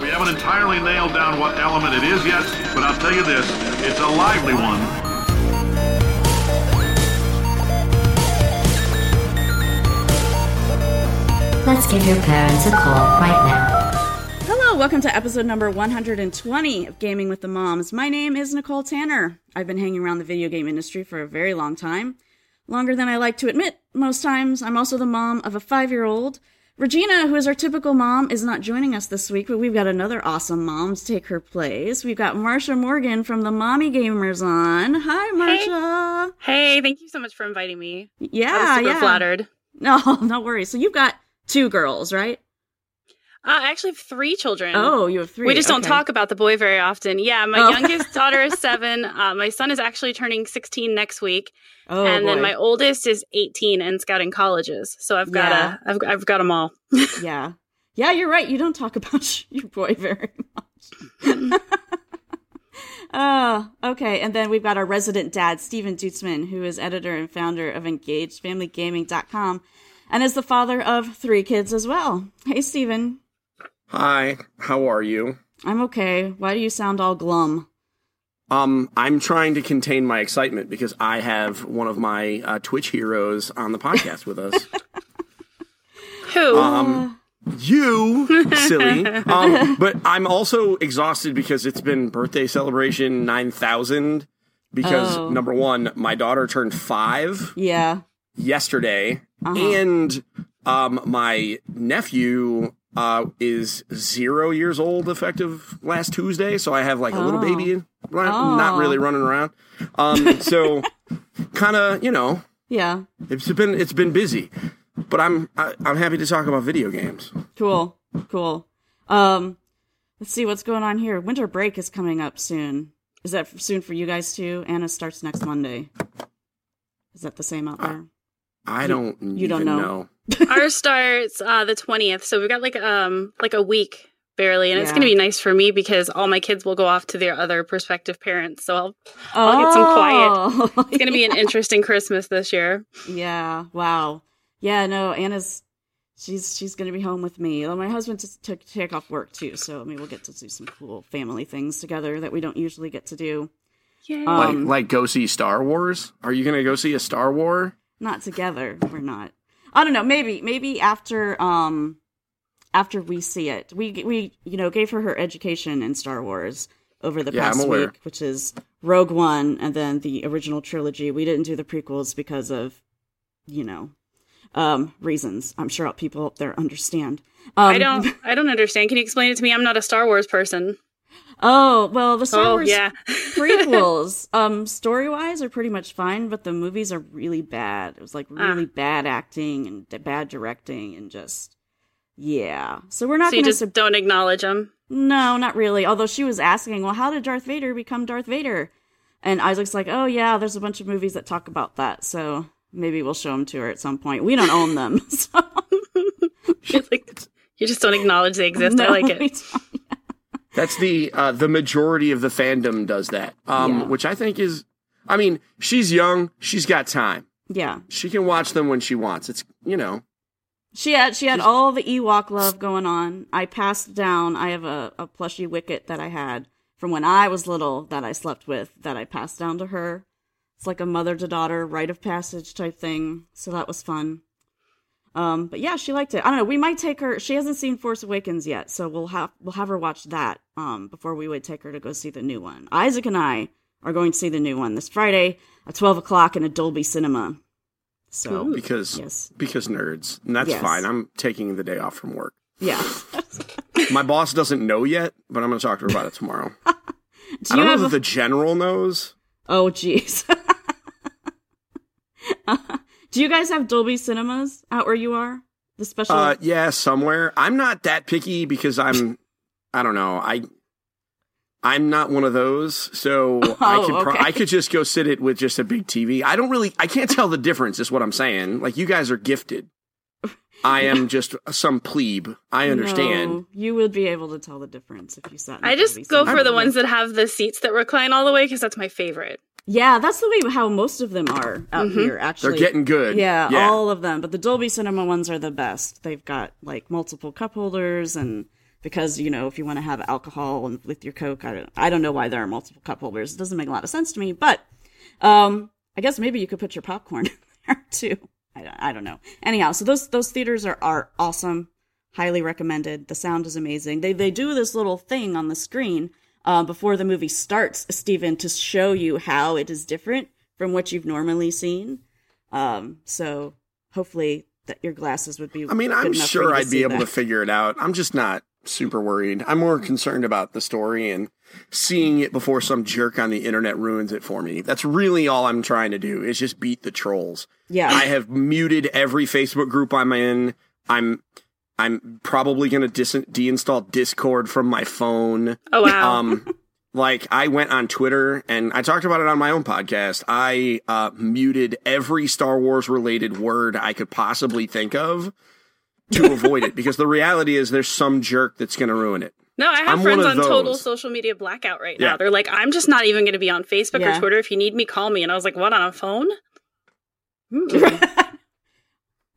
We haven't entirely nailed down what element it is yet, but I'll tell you this, it's a lively one. Let's give your parents a call right now. Hello, welcome to episode number 120 of Gaming with the Moms. My name is Nicole Tanner. I've been hanging around the video game industry for a very long time. Longer than I like to admit most times. I'm also the mom of a five year old. Regina, who is our typical mom, is not joining us this week, but we've got another awesome mom to take her place. We've got Marsha Morgan from the Mommy Gamers on. Hi, Marsha. Hey, hey, thank you so much for inviting me. Yeah, I was super yeah. flattered. No, no worries. So you've got two girls, right? Uh, I actually have three children. Oh, you have three. We just don't talk about the boy very often. Yeah, my Oh. youngest daughter is seven. Uh, my son is actually turning 16 next week. Oh, and then my oldest is 18 and scouting colleges. So I've got Yeah. a, I've, I've got them all. yeah. Yeah, you're right. You don't talk about your boy very much. Oh, okay. And then we've got our resident dad, Steven Dutzman, who is editor and founder of EngagedFamilyGaming.com and is the father of three kids as well. Hey, Steven. Hi, how are you? I'm okay. Why do you sound all glum? Um, I'm trying to contain my excitement because I have one of my uh, Twitch heroes on the podcast with us. Who? Um, you silly. Um, but I'm also exhausted because it's been birthday celebration 9000 because Oh. number 1, my daughter turned 5 Yeah. yesterday Uh-huh. and um my nephew uh is 0 years old effective last Tuesday, so I have like a little Oh. baby run, Oh. not really running around. Um so kind of, you know, Yeah. it's been it's been busy. But I'm I, I'm happy to talk about video games. Cool. Cool. Um, let's see what's going on here. Winter break is coming up soon. Is that soon for you guys too? Anna starts next Monday. Is that the same out there? I don't you don't even know. Ours starts uh, the 20th. So we've got like um like a week barely. And it's going to be nice for me because all my kids will go off to their other prospective parents. So I'll, I'll get some quiet. quiet. it's going to be an interesting Christmas this year. Yeah. Wow. Yeah. No. Anna's. She's she's gonna be home with me. Well, My husband just took to take off work too, so I mean we'll get to do some cool family things together that we don't usually get to do. Yay. Like Um, like go see Star Wars? Are you going to go see a Star War? not together we're not i don't know maybe maybe after um after we see it we we you know gave her her education in star wars over the Yeah, past week which is rogue one and then the original trilogy we didn't do the prequels because of you know um reasons i'm sure people up there understand um, I don't I don't understand. Can you explain it to me? I'm not a Star Wars person. Oh well the star oh, wars yeah. prequels um story wise are pretty much fine but the movies are really bad it was like Ah. really bad acting and d- bad directing and just yeah so we're not so you just sub- don't acknowledge them. no not really although she was asking well how did darth vader become darth vader and isaac's like oh yeah there's a bunch of movies that talk about that so maybe we'll show them to her at some point we don't own them so like, you just don't acknowledge they exist. I No, like we it. That's the uh, the majority of the fandom does that, um, Yeah. which I think is. I mean, she's young. She's got time. yeah She can watch them when she wants. It's you know. She had she had all the Ewok love going on. I passed down. I have a, a plushy wicket that I had from when I was little that I slept with that I passed down to her. It's like a mother to daughter rite of passage type thing. So that was fun. Um, but yeah, she liked it. I don't know. We might take her. She hasn't seen Force Awakens yet, so we'll have we'll have her watch that um, before we would take her to go see the new one. Isaac and I are going to see the new one this Friday at twelve o'clock in a Dolby Cinema. So because yes, because nerds, and that's Yes. fine. I'm taking the day off from work. yeah. My boss doesn't know yet, but I'm going to talk to her about it tomorrow. Do I don't know have that a- the general knows. Oh, jeez. Do you guys have Dolby Cinemas out where you are? The special. Uh, yeah, somewhere. I'm not that picky because I'm. I don't know. I. I'm not one of those, so I Oh, could pro- okay. I could just go sit it with just a big TV. I don't really I can't tell the difference. Is what I'm saying. Like you guys are gifted. I am just some plebe. I understand. No, you would be able to tell the difference if you sat. In I a just go for the ones that have the seats that recline all the way because that's my favorite. Yeah, that's the way how most of them are out Mhm. here. Actually, they're getting good. Yeah, yeah. all of them. But the Dolby Cinema ones are the best. They've got like multiple cup holders and because you know if you want to have alcohol and with your coke, I don't I don't know why there are multiple cup holders. It doesn't make a lot of sense to me, but um, I guess maybe you could put your popcorn there too. I don't, I don't know. Anyhow, so those those theaters are are awesome. Highly recommended. The sound is amazing. They they do this little thing on the screen uh, before the movie starts, Stephen, to show you how it is different from what you've normally seen. Um, so hopefully that your glasses would be. I mean, I'm sure I'd be able that. to figure it out. I'm just not super worried. I'm more concerned about the story and seeing it before some jerk on the internet ruins it for me. That's really all I'm trying to do is just beat the trolls. Yeah. I have muted every Facebook group I'm in. I'm I'm probably going to dis- deinstall Discord from my phone. Oh wow. Um, like I went on Twitter and I talked about it on my own podcast. I uh, muted every Star Wars related word I could possibly think of to avoid it because the reality is there's some jerk that's going to ruin it. no, I have I'm friends on of total social media blackout right Yeah. now. They're like, I'm just not even going to be on Facebook Yeah. or Twitter. If you need me, call me. And I was like, what on a phone?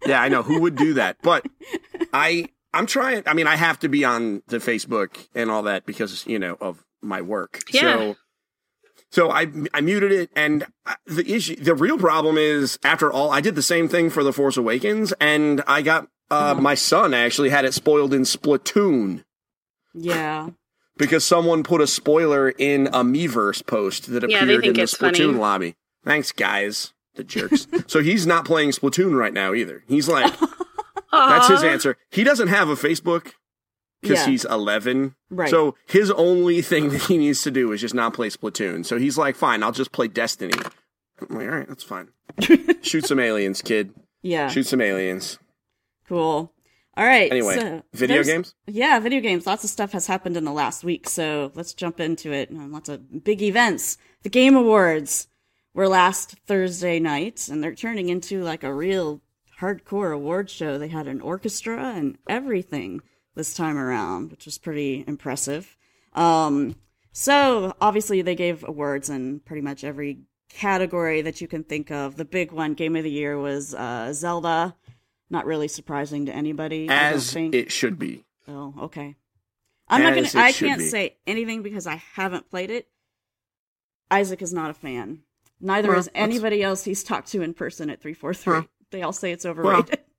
Yeah, I know who would do that, but I I'm trying. I mean, I have to be on the Facebook and all that because you know of my work. Yeah. So, so I I muted it, and the issue, the real problem is, after all, I did the same thing for the Force Awakens, and I got uh, Oh. my son actually had it spoiled in Splatoon yeah. because someone put a spoiler in a Miiverse post that appeared think in the Splatoon funny. lobby. Thanks, guys. The jerks. so he's not playing Splatoon right now either. He's like, that's his answer. He doesn't have a Facebook because Yeah. he's 11. Right. So his only thing that he needs to do is just not play Splatoon. So he's like, fine, I'll just play Destiny. I'm like, all right, that's fine. Shoot some aliens, kid. Yeah. Shoot some aliens. Cool. All right. Anyway, so video there's- games? Yeah, video games. Lots of stuff has happened in the last week, so let's jump into it. Um, Lots of big events. The Game Awards were last Thursday night, and they're turning into like a real hardcore award show. They had an orchestra and everything this time around, which was pretty impressive. Um, so obviously they gave awards in pretty much every category that you can think of. The big one, Game of the Year, was uh, Zelda. Not really surprising to anybody. As it should be. Oh, okay. I'm not As gonna. it I can't be. say anything because I haven't played it. Isaac is not a fan. Neither Well, is anybody else he's talked to in person at three four three. Well. They all say it's overrated.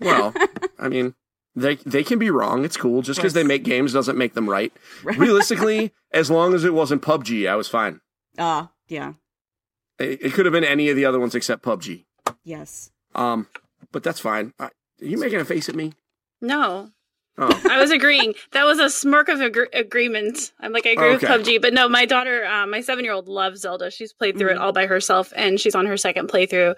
Well, I mean, they they can be wrong. It's cool. Just because Right. they make games doesn't make them right. Right. Realistically, as long as it wasn't PUBG, I was fine. Ah, yeah, It, it could have been any of the other ones except PUBG. yes. Um, but that's fine. I, are you making a face at me? No, Oh, I was agreeing. That was a smirk of agree- agreement. I'm like, I agree Okay. with PUBG, but no, my daughter, uh, my seven year old, loves Zelda. She's played through Mhm. it all by herself, and she's on her second playthrough.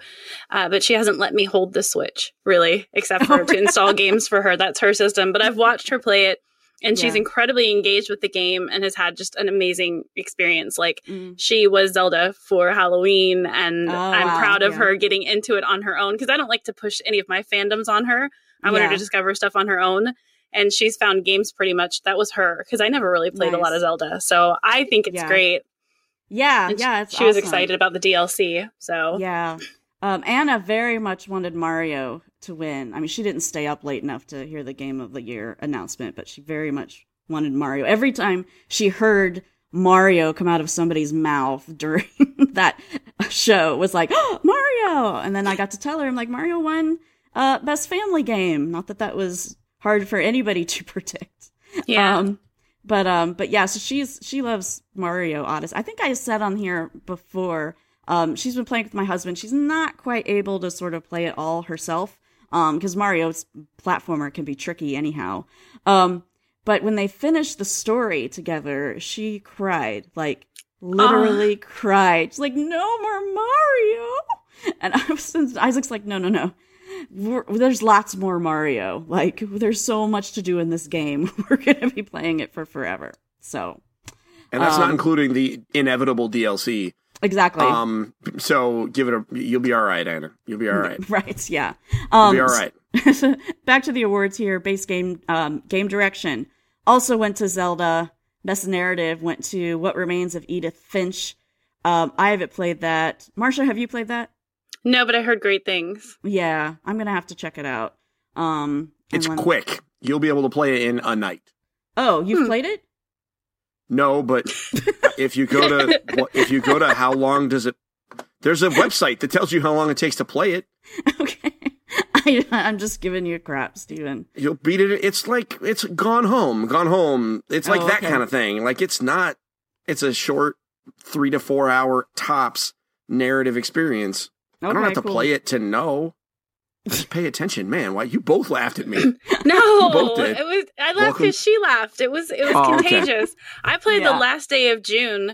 Uh, but she hasn't let me hold the Switch really, except for Oh, to install games for her. That's her system. But I've watched her play it, and she's incredibly engaged with the game and has had just an amazing experience. Like Mm. she was Zelda for Halloween, and Oh, I'm wow, proud of yeah. her getting into it on her own because I don't like to push any of my fandoms on her. I want her to discover stuff on her own. And she's found games pretty much that was her because I never really played a lot of Zelda. So I think it's Yeah. great. Yeah, And yeah. It's she was excited about the DLC. So Yeah. Um, Anna very much wanted Mario to win. I mean, she didn't stay up late enough to hear the Game of the Year announcement, but she very much wanted Mario. Every time she heard Mario come out of somebody's mouth during that show, was like, oh, Mario! And then I got to tell her, I'm like, Mario won uh, Best Family Game. Not that that was hard for anybody to predict. yeah. Um, but um, but yeah, so she's she loves Mario Odyssey. I think I said on here before. Um, she's been playing with my husband. She's not quite able to sort of play it all herself. Um, because Mario's platformer can be tricky anyhow. Um, but when they finished the story together, she cried like literally cried. She's like, "No more Mario!" And I was Isaac's like, "No, no, no." There's lots more Mario. Like, there's so much to do in this game. We're gonna be playing it for forever. So, and that's not Um, including the inevitable DLC. exactly. Um, so give it a. You'll be all right, Anna. You'll be all right. right. Yeah. You'll Um, be all right. back to the awards here. Base game, um, game direction also went to Zelda. Best narrative went to What Remains of Edith Finch. Um, I haven't played that. Marsha, have you played that? No, but I heard great things. Yeah, I'm gonna have to check it out. Um, It's when- quick. You'll be able to play it in a night. Oh, you've Hmm. played it? No, but if you go to if you go to how long does it? There's a website that tells you how long it takes to play it. Okay. I, I'm just giving you crap, Steven. You'll beat it. It's like it's gone home, gone home. It's like Oh, that okay. kind of thing. Like it's not. It's a short, three to four hour tops narrative experience. I don't have to cool. play it to know. Just pay attention, man. Why you both laughed at me? No, both did. it was. I laughed because she laughed. It was. It was Oh, okay. contagious. I played Yeah. the last day of June,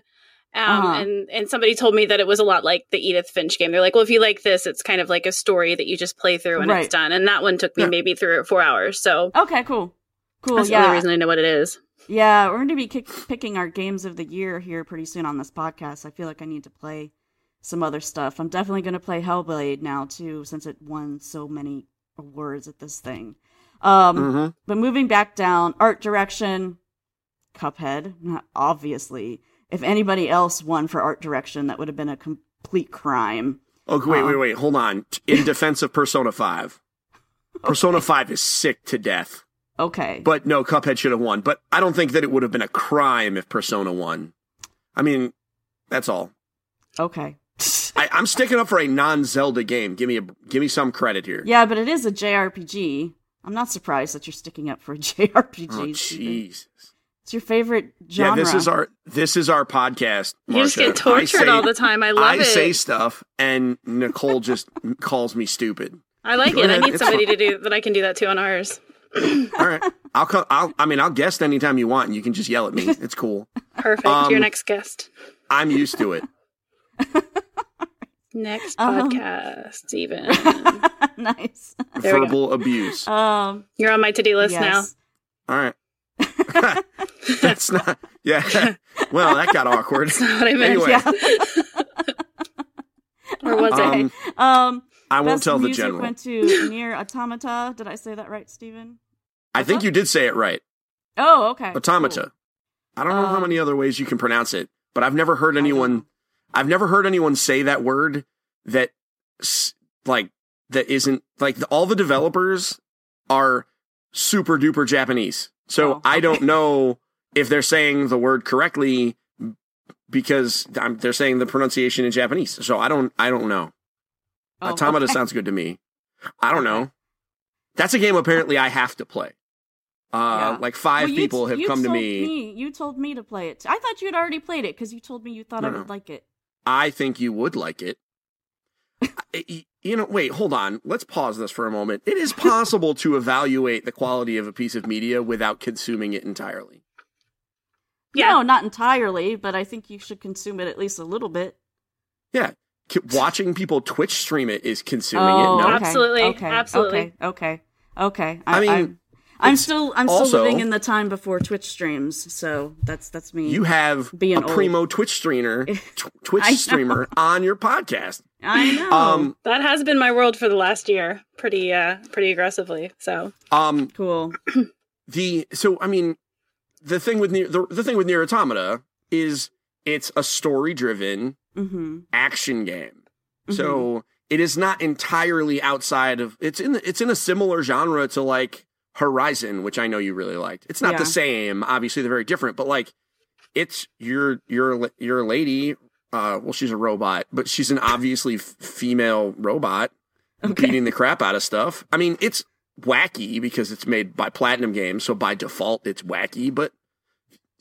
um, Uh-huh. and and somebody told me that it was a lot like the Edith Finch game. They're like, well, if you like this, it's kind of like a story that you just play through and Right. it's done. And that one took me Yeah. maybe three or four hours. So Okay, cool. Cool. that's the only reason I know what it is. Yeah, we're going to be kick- picking our games of the year here pretty soon on this podcast. I feel like I need to play some other stuff. I'm definitely going to play Hellblade now too, since it won so many awards at this thing. Um, hmm But moving back down, art direction, Cuphead, not obviously. If anybody else won for art direction, that would have been a complete crime. Okay, wait, Um, wait, wait. Hold on. In defense of Persona Five, Persona Five is sick to death. Okay. But no, Cuphead should have won. But I don't think that it would have been a crime if Persona won. I mean, that's all. okay. I, I'm sticking up for a non-Zelda game. Give me a give me some credit here. yeah, but it is a JRPG. I'm not surprised that you're sticking up for a JRPG. Oh, Steven. jeez. It's your favorite genre. Yeah, this is our this is our podcast. You just get tortured say, all the time. I love I it. I say stuff, and Nicole just calls me stupid. I like Go it. I need it's somebody to do that. I can do that too on ours. All right, I'll come. I'll. I mean, I'll guest anytime you want, and you can just yell at me. It's cool. Perfect. Um, Your next guest. I'm used to it. Next Um, podcast, Steven. nice. There we. Verbal abuse. Um, You're on my to do list yes. All right. That's not. Yeah. Well, that got awkward. now. What I meant. Anyway, Yeah. Or was it? um, Um, I won't best tell the music general. went to Nier Automata. Did I say that right, Stephen? I think you did say it right. Oh, okay. Automata. I don't know how Um, many other ways you can pronounce it, but I've never heard I don't anyone. I've never heard anyone say that word that like that isn't like all the developers are super duper Japanese. So Oh, I don't know if they're saying the word correctly because I'm, they're saying the pronunciation in Japanese. So I don't I don't know. Oh, Automata okay. sounds good to me. I don't know. That's a game apparently I have to play. Uh, Yeah. like five Well, people t- have come to told me. You told me to play it. I thought you had already played it because you told me you thought I No, would no. like it. I think you would like it. You know, wait, hold on. Let's pause this for a moment. It is possible to evaluate the quality of a piece of media without consuming it entirely. Yeah. No, not entirely, but I think you should consume it at least a little bit. Yeah. K- Watching people Twitch stream it is consuming oh, it. No. okay. Absolutely, Okay. absolutely. Okay. Okay. Okay. I mean, I'm, I'm still I'm still living in the time before Twitch streams, so that's that's me. You have Being a old. primo Twitch streamer, tw- Twitch streamer on your podcast. I know. Um, That has been my world for the last year, pretty, uh, pretty aggressively. So um, cool. the so I mean, the thing with Nier, the, the thing with Nier Automata is it's a story driven Mm-hmm. action game. So it is not entirely outside of it's in it's in a similar genre to like Horizon, which I know you really liked. It's not Yeah. the same, obviously they're very different, but like it's your your your lady. Uh, well, she's a robot, but she's an obviously f- female robot Okay. beating the crap out of stuff. I mean, it's wacky because it's made by Platinum Games, so by default it's wacky. But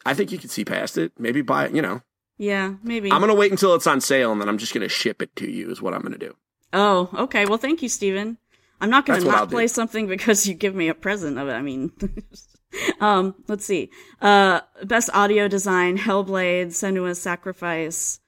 I think you can see past it. Maybe buy, it, you know, Yeah, maybe. I'm gonna wait until it's on sale and then I'm just gonna ship it to you. Is what I'm gonna do. Oh, okay. Well, thank you, Steven. I'm not going to not do. play something because you give me a present of it. I mean, um, let's see. Uh, best audio design, Hellblade, Senua's Sacrifice.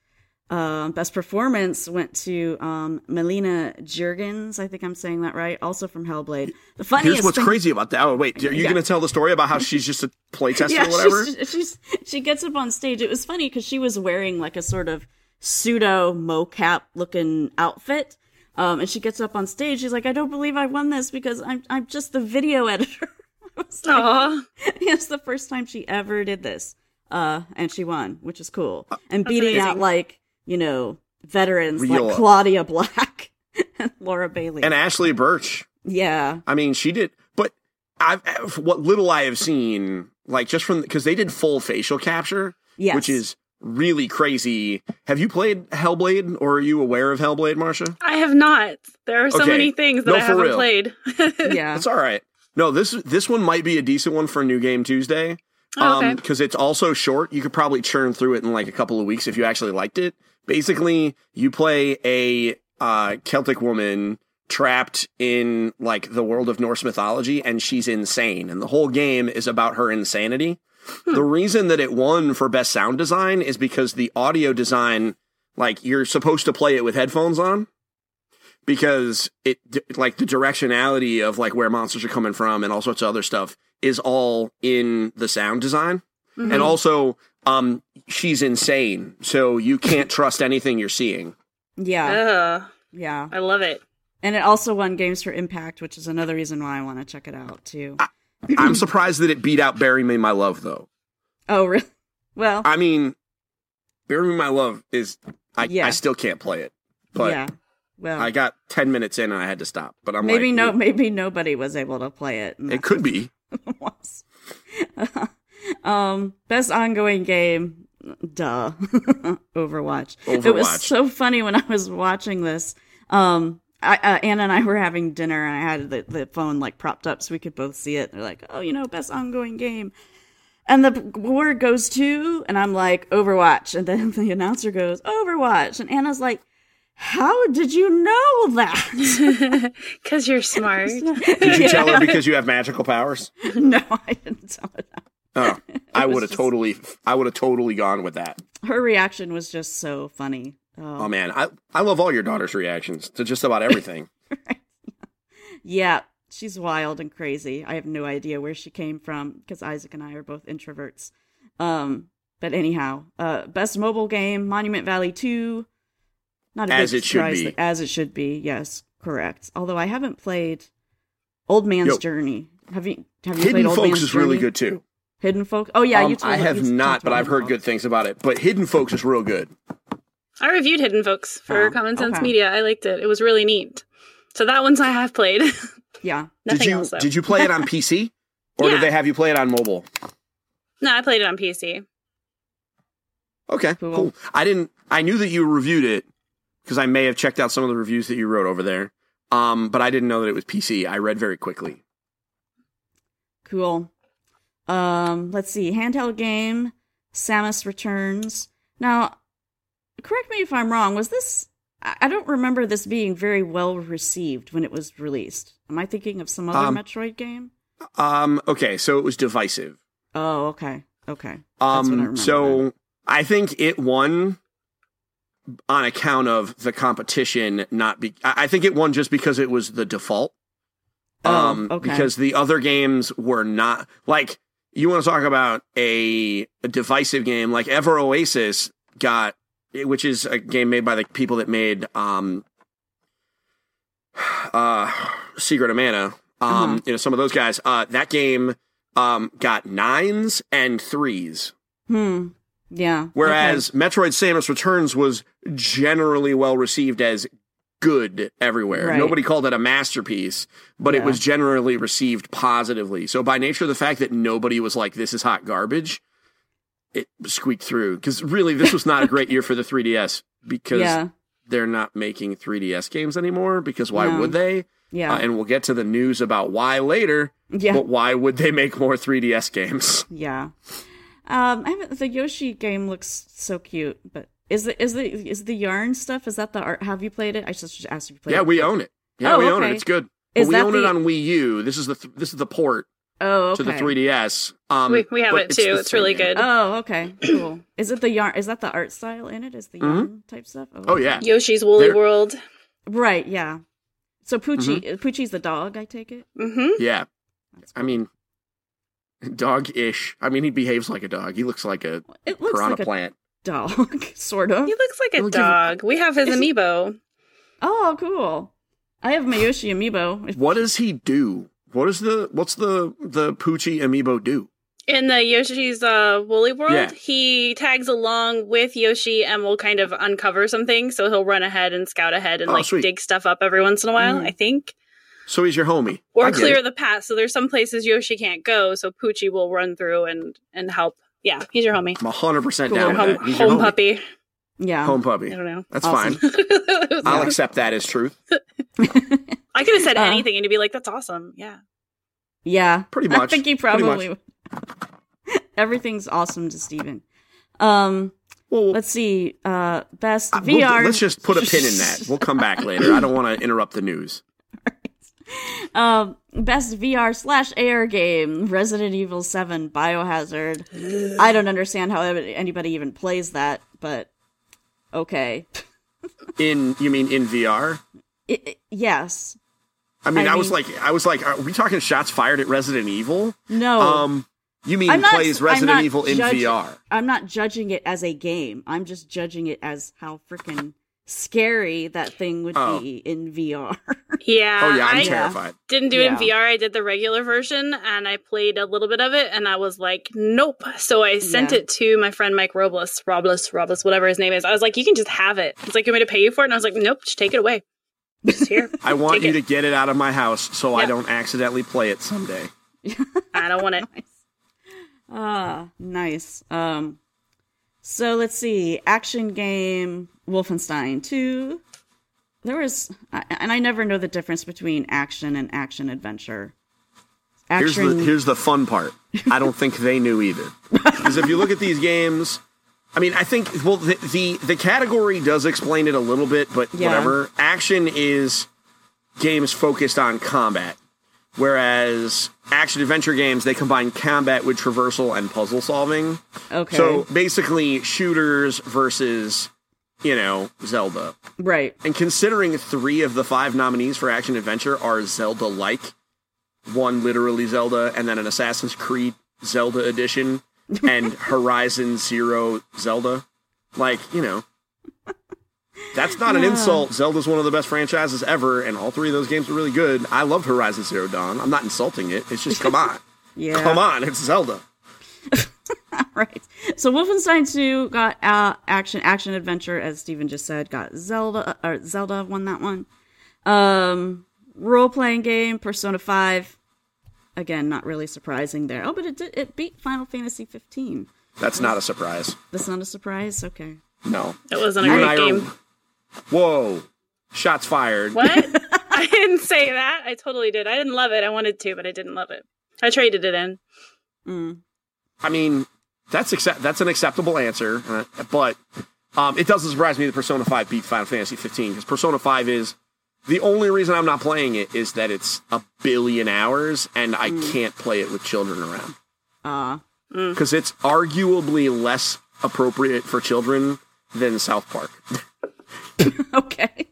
Uh, best performance went to um, Melina Juergens. I think I'm saying that right. Also from Hellblade. The funniest Here's what's thing- crazy about that. Oh wait, are you Yeah. gonna tell the story about how she's just a playtester yeah, or whatever? She's, she's she gets up on stage. It was funny because she was wearing like a sort of pseudo mocap looking outfit. Um, and she gets up on stage. She's like, "I don't believe I won this because I'm I'm just the video editor." I like, it's the first time she ever did this. Uh, and she won, which is cool. And beating amazing. out like you know veterans Real- like Claudia Black and Laura Bailey. and Ashly Burch. yeah, I mean, she did, but I've what little I have seen, like just from because they did full facial capture, Yes. which is really crazy. Have you played Hellblade, or are you aware of Hellblade, Marcia? I have not. There are so Okay. many things that No, I haven't real. played. yeah. It's all right. No, this this one might be a decent one for New Game Tuesday. Oh, okay. Um, because it's also short. You could probably churn through it in like a couple of weeks if you actually liked it. Basically, you play a uh, Celtic woman trapped in like the world of Norse mythology, and she's insane, and the whole game is about her insanity. The reason that it won for best sound design is because the audio design, like you're supposed to play it with headphones on because it like the directionality of like where monsters are coming from and all sorts of other stuff is all in the sound design. Mm-hmm. And also um she's insane, so you can't trust anything you're seeing. Yeah. Ugh, Yeah. I love it. And it also won Games for Impact, which is another reason why I want to check it out too. I'm surprised that it beat out Bury Me My Love though. oh, really? Well, I mean Bury Me My Love is I Yeah. I still can't play it. But yeah. Well, I got 10 minutes in and I had to stop. But I'm maybe like no, maybe nobody was able to play it. It could be. what it was. um, best ongoing game, duh, Overwatch. It was so funny when I was watching this. Um, I, uh, Anna and I were having dinner, and I had the, the phone like propped up so we could both see it. They're like, "Oh, you know, best ongoing game," and the word goes to, and I'm like, "Overwatch," and then the announcer goes, "Overwatch," and Anna's like. How did you know that? Because you're smart. Did you tell her because you have magical powers? no, I didn't tell her that. Oh, I would have just- totally, I would have totally gone with that. Her reaction was just so funny. Oh man, I I love all your daughter's reactions to just about everything. Yeah, she's wild and crazy. I have no idea where she came from because Isaac and I are both introverts. Um, but anyhow, uh, best mobile game, Monument Valley Two. Not As it should be. as it should be. Yes, correct. Although I haven't played Old Man's Yo. Journey. Have you? Have you Hidden played Old Folks Man's is really good too. Hidden Folks. Oh yeah, Um, you told I have not, but I've heard Hidden good things about it. But Hidden Folks is real good. I reviewed Hidden Folks for Oh, Common Sense okay. Media. I liked it. It was really neat. So that one's I have played. Yeah. Nothing did you else did you play it on PC or Yeah. did they have you play it on mobile? No, I played it on PC. Okay, Cool. cool. I didn't. I knew that you reviewed it because I may have checked out some of the reviews that you wrote over there. Um, but I didn't know that it was PC. I read very quickly. Cool. Um, let's see. Handheld game, Samus Returns. Now, correct me if I'm wrong. Was this? I I don't remember this being very well received when it was released. Am I thinking of some other Um, Metroid game? Um, okay, so it was divisive. Oh, okay, okay. I Um, remember so I think it won on account of the competition, not be. I I think it won just because it was the default. Oh, Um, okay. because the other games were not like you want to talk about a, a divisive game like Ever Oasis got, which is a game made by the people that made um, uh, Secret of Mana. Um, Uh-huh. you know some of those guys. Uh, that game um got nines and threes. Hmm. Yeah. Whereas Metroid Samus Returns was generally well received as good everywhere. Right. Nobody called it a masterpiece, but it was generally received positively. So by nature of the fact that nobody was like, this is hot garbage, it squeaked through. Because really, this was not a great year for the 3DS because yeah. they're not making 3DS games anymore. Because why No. would they? Yeah. Uh, and we'll get to the news about why later. yeah. But why would they make more 3DS games? Yeah. Um, I haven't, the Yoshi game looks so cute, but is the is the is the yarn stuff? Is that the art? Have you played it? I just asked if you played it. Yeah, it. we own it. Yeah, Oh, we own it. It's good. Is but we own it the- on Wii U. This is the th- this is the port Oh, okay. to the 3DS. Um, We- we have it too. the It's really good. Oh, okay, cool. Is it the yarn? Is that the art style in it? Is the yarn type stuff? Mm-hmm. Oh, okay. yeah. Yoshi's Woolly There- World. right. Yeah. So Poochy, Mm-hmm. Poochy's the dog. I take it. Mm-hmm. Yeah, That's I mean, dog-ish. I mean, he behaves like a dog. He looks like a It looks piranha like a plant. dog, sort of. He looks like a Look at- dog. We have his Is he- amiibo. Oh, cool. I have my Yoshi amiibo. What does he do? What is the what's the the Poochy amiibo do? In the Yoshi's uh, Woolly World, Yeah. he tags along with Yoshi and will kind of uncover something. So he'll run ahead and scout ahead and Oh, like sweet. dig stuff up every once in a while, Mhm. I think. So he's your homie. or I clear it. the path. So there's some places Yoshi can't go, so Poochy will run through and and help. Yeah, he's your homie. I'm 100% Cool. down Home, that. He's home homie. puppy. Yeah. Home puppy. I don't know. That's Awesome. fine. I'll accept that as truth. I could have said Uh, anything and you'd be like, "That's awesome." Yeah. Yeah. Pretty much. I think he probably Everything's awesome to Steven. Um Well, let's see. Uh best uh, we'll- VR let's just put a pin in that. We'll come back later. I don't want to interrupt the news. Um, best VR slash AR game: Resident Evil Seven, Biohazard. I don't understand how anybody even plays that, but okay. In you mean in VR? I- I- yes. I mean, I I, was mean- like, I was like, are we talking shots fired at Resident Evil? No. Um, you mean not- plays Resident Evil in judging- VR? I'm not judging it as a game. I'm just judging it as how freaking scary that thing would Oh. be in VR. Yeah. Oh yeah, I'm I terrified. didn't do it in VR. I did the regular version and I played a little bit of it and I was like, nope. So I sent Yeah. it to my friend Mike Robles, Robles, Robles, whatever his name is. I was like, you can just have it. It's like, you want me to pay you for it? And I was like, nope, just take it away. Just here. I want Take you it. to get it out of my house so I don't accidentally play it someday. I don't want it. Ah, nice. Um, so let's see. Action game Wolfenstein 2. There was, and I never know the difference between action and action adventure. Here's Action, the here's the fun part. I don't think they knew either. Because if you look at these games, I mean, I think well the, the the category does explain it a little bit, but Yeah. whatever. Action is games focused on combat, whereas action adventure games they combine combat with traversal and puzzle solving. okay, So basically, shooters versus you know Zelda. right, And considering three of the five nominees for action adventure are Zelda like, one literally Zelda, and then an Assassin's Creed Zelda edition, and Horizon Zero Zelda, like, you know. That's not an insult. Zelda's one of the best franchises ever, and all three of those games are really good. I loved Horizon Zero Dawn. I'm not insulting it. It's just, come on. yeah, Come on. It's Zelda. right. So Wolfenstein 2 got uh, action action adventure, as Steven just said, got Zelda or Zelda won that one. Um, role playing game Persona 5. Again, not really surprising there. Oh, but it did, it beat Final Fantasy 15. That's not a surprise. That's not a surprise. Okay. No. It wasn't a You and great I are- game. Whoa. Shots fired. What? I didn't say that. I totally did. I didn't love it. I wanted to, but I didn't love it. I traded it in. Mm. I mean, that's accept- that's an acceptable answer, uh, but um, it doesn't surprise me that Persona 5 beat Final Fantasy 15 because Persona 5 is the only reason I'm not playing it is that it's a billion hours and I can't play it with children around Uh, because it's arguably less appropriate for children than South Park. okay.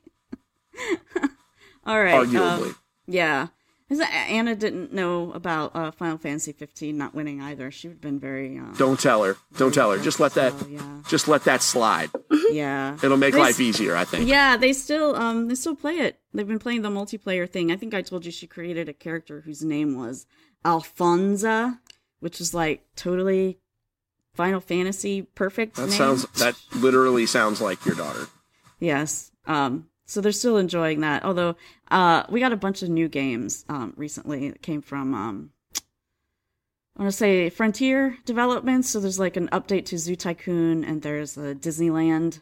All right. um, arguably, yeah. Anna didn't know about uh, Final Fantasy 15 not winning either. She would have been very. Uh, don't tell her. Don't tell her. Just let that. so, yeah. Just let that slide. Yeah. It'll make They life s- easier. I think. Yeah, they still um they still play it. They've been playing the multiplayer thing. I think I told you she created a character whose name was Alfonza, which is like totally Final Fantasy perfect. That name. sounds. That literally sounds like your daughter. Yes. Um, so they're still enjoying that. Although uh, we got a bunch of new games um, recently that came from, um, I want to say Frontier Developments. So there's like an update to Zoo Tycoon, and there's a Disneyland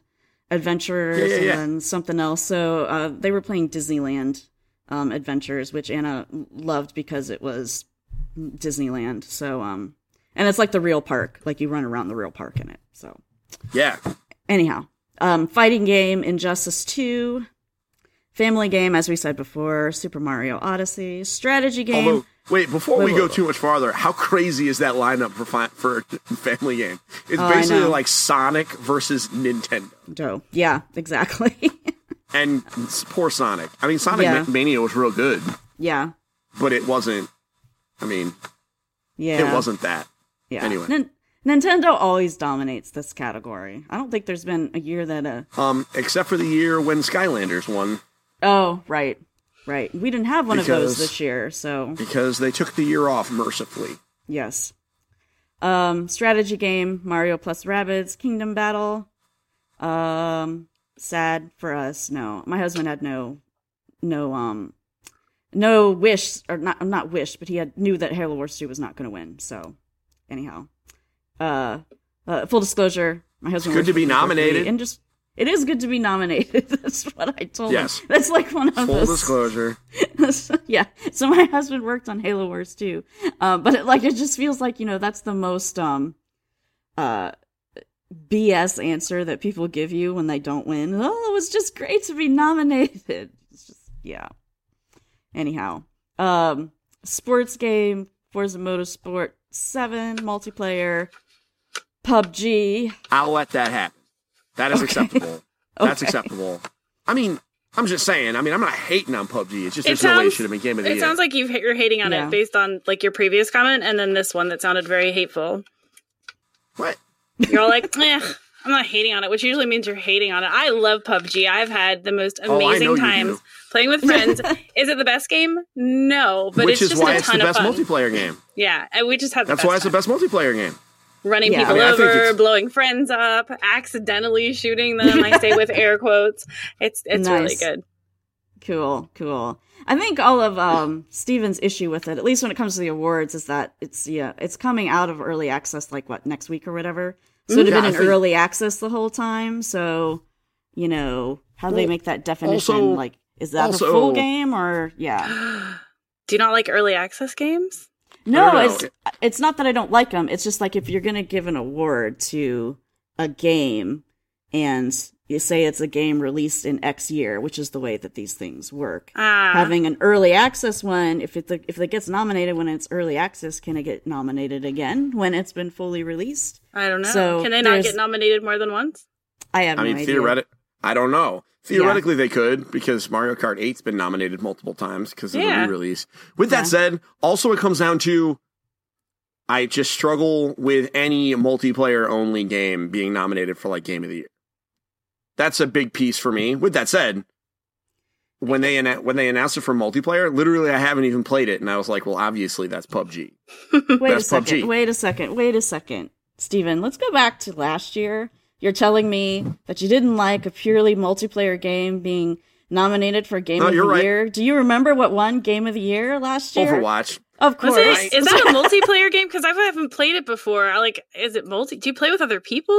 Adventures, Yeah, yeah, yeah. and then something else. So uh, they were playing Disneyland um, Adventures, which Anna loved because it was Disneyland. So, um, and it's like the real park, like you run around the real park in it. So Yeah. anyhow um fighting game injustice 2 family game as we said before super mario odyssey strategy game Although, wait, before we Wait, go wait, too much farther, how crazy is that lineup for fi- for family game? It's Oh, basically like Sonic versus Nintendo, Dope. yeah exactly and poor Sonic. I mean, Sonic Yeah. Mania was real good, yeah but it wasn't. I mean, yeah it wasn't that. yeah anyway. Nin- nintendo always dominates this category i don't think there's been a year that uh Um, except for the year when Skylanders won, oh right right we didn't have one of those this year so because they took the year off mercifully. yes um strategy game mario plus rabbids kingdom battle um sad for us no my husband had no no um no wish or not not wish, but he had knew that Halo Wars 2 was not going to win. So anyhow, uh, uh, full disclosure, my husband good to be nominated. and just it is good to be nominated. That's what I told Yes. him. That's like one of those. Full those. disclosure. yeah. So my husband worked on Halo Wars 2, um, but it, like it just feels like you know that's the most um, uh, BS answer that people give you when they don't win. Oh, it was just great to be nominated. It's just yeah. Anyhow, um, sports game Forza Motorsport Seven multiplayer, PUBG. I'll let that happen. That is acceptable. That's Okay. acceptable. I mean, I'm just saying. I mean, I'm not hating on PUBG. It's just It there's no way it sounds- should have been game of the It year. sounds like you've, you're hating on Yeah. it based on like your previous comment and then this one that sounded very hateful. what? You're all like, eh, I'm not hating on it, which usually means you're hating on it. I love PUBG. I've had the most Oh, I know amazing you times playing with friends. is it the best game? No, but Which it's is just why a it's the ton of best fun. multiplayer game. Yeah, and we just had the That's best why it's the best multiplayer game. Running Yeah. people I mean, over, blowing friends up, accidentally shooting them. I say with air quotes. It's it's really good. Cool, cool. I think all of um, Steven's issue with it, at least when it comes to the awards, is that it's yeah, it's coming out of early access like what next week or whatever. So it had Yeah, been I in think- early access the whole time. So you know how do they make that definition? also- like, is that also- the full game or yeah? Do you not like early access games? No, it's it's not that I don't like them. It's just like if you're gonna give an award to a game and you say it's a game released in X year, which is the way that these things work. Ah, having an early access one, if it if it gets nominated when it's early access, can it get nominated again when it's been fully released? I don't know. so Can they not get nominated more than once? I have I no mean, idea. theoretic. I don't know. Theoretically, they could because Mario Kart 8's been nominated multiple times because of Yeah. the re-release. With that Yeah. said, also it comes down to I just struggle with any multiplayer only game being nominated for like game of the year. That's a big piece for me. With that said, when they when they announced it for multiplayer, literally I haven't even played it, and I was like, well, obviously that's PUBG. Wait a second. PUBG. Wait a second. Wait a second. Steven, let's go back to last year. You're telling me that you didn't like a purely multiplayer game being nominated for Game No, of you're the right. Year. Do you remember what won Game of the Year last year? Overwatch. Of course. Was it? Is that a multiplayer game? Because I haven't played it before. I like. Is it multi? Do you play with other people?